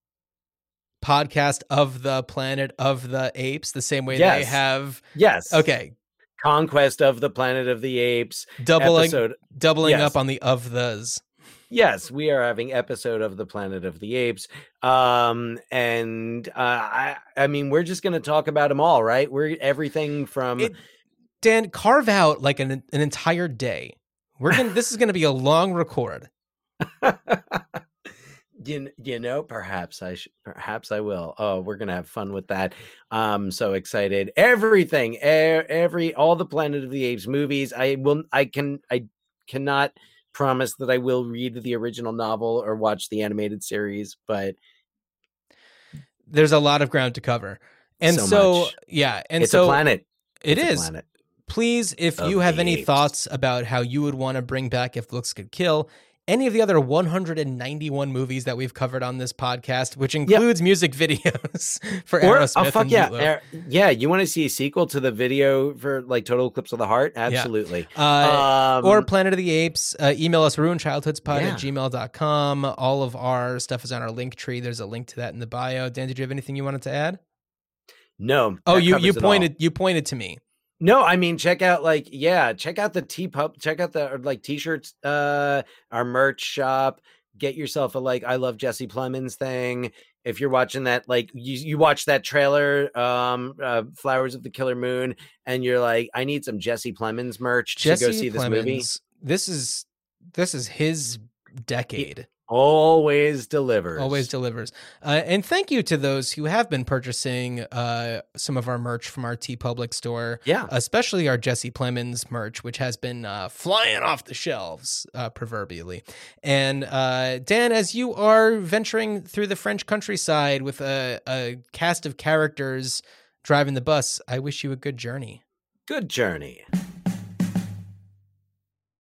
podcast of the planet of the apes the same way they Yes. have yes okay, conquest of the planet of the apes doubling episode doubling yes. up on the of those. yes we are having episode of the planet of the apes um and uh i i mean we're just gonna talk about them all right we're everything from It- Dan, carve out like an an entire day. We're gonna this is gonna be a long record. you, you know perhaps i sh- perhaps i will oh we're gonna have fun with that i'm so excited everything every all the planet of the apes movies i will i can i cannot promise that i will read the original novel or watch the animated series but There's a lot of ground to cover. And So so, yeah, and it's so a planet it It's is. planet. Please, if you have any apes. thoughts about how you would want to bring back If Looks Could Kill, any of the other 191 movies that we've covered on this podcast, which includes music videos for or Aerosmith oh fuck and yeah er- yeah you want to see a sequel to the video for like total eclipse of the heart absolutely Uh, um, or Planet of the Apes. Uh, email us ruinedchildhoodspod Yeah. at gmail.com. All of our stuff is on our link tree. There's a link to that in the bio. Dan, did you have anything you wanted to add? no Oh, you you covers it all. pointed you pointed to me. No, I mean check out like yeah, check out the T pub, check out the like t-shirts, uh our merch shop. Get yourself a like I love Jesse Plemons thing. If you're watching that, like you you watch that trailer, um, uh, Flowers of the Killer Moon, and you're like, I need some Jesse Plemons merch Jesse to go see this movie. Plemons. This is this is his decade. Always delivers. Always delivers. Uh, and thank you to those who have been purchasing uh, some of our merch from our TeePublic store. yeah. especially our Jesse Plemons merch, which has been uh, flying off the shelves, uh, proverbially. And uh, Dan, as you are venturing through the French countryside with a, a cast of characters driving the bus, I wish you a good journey. Good journey.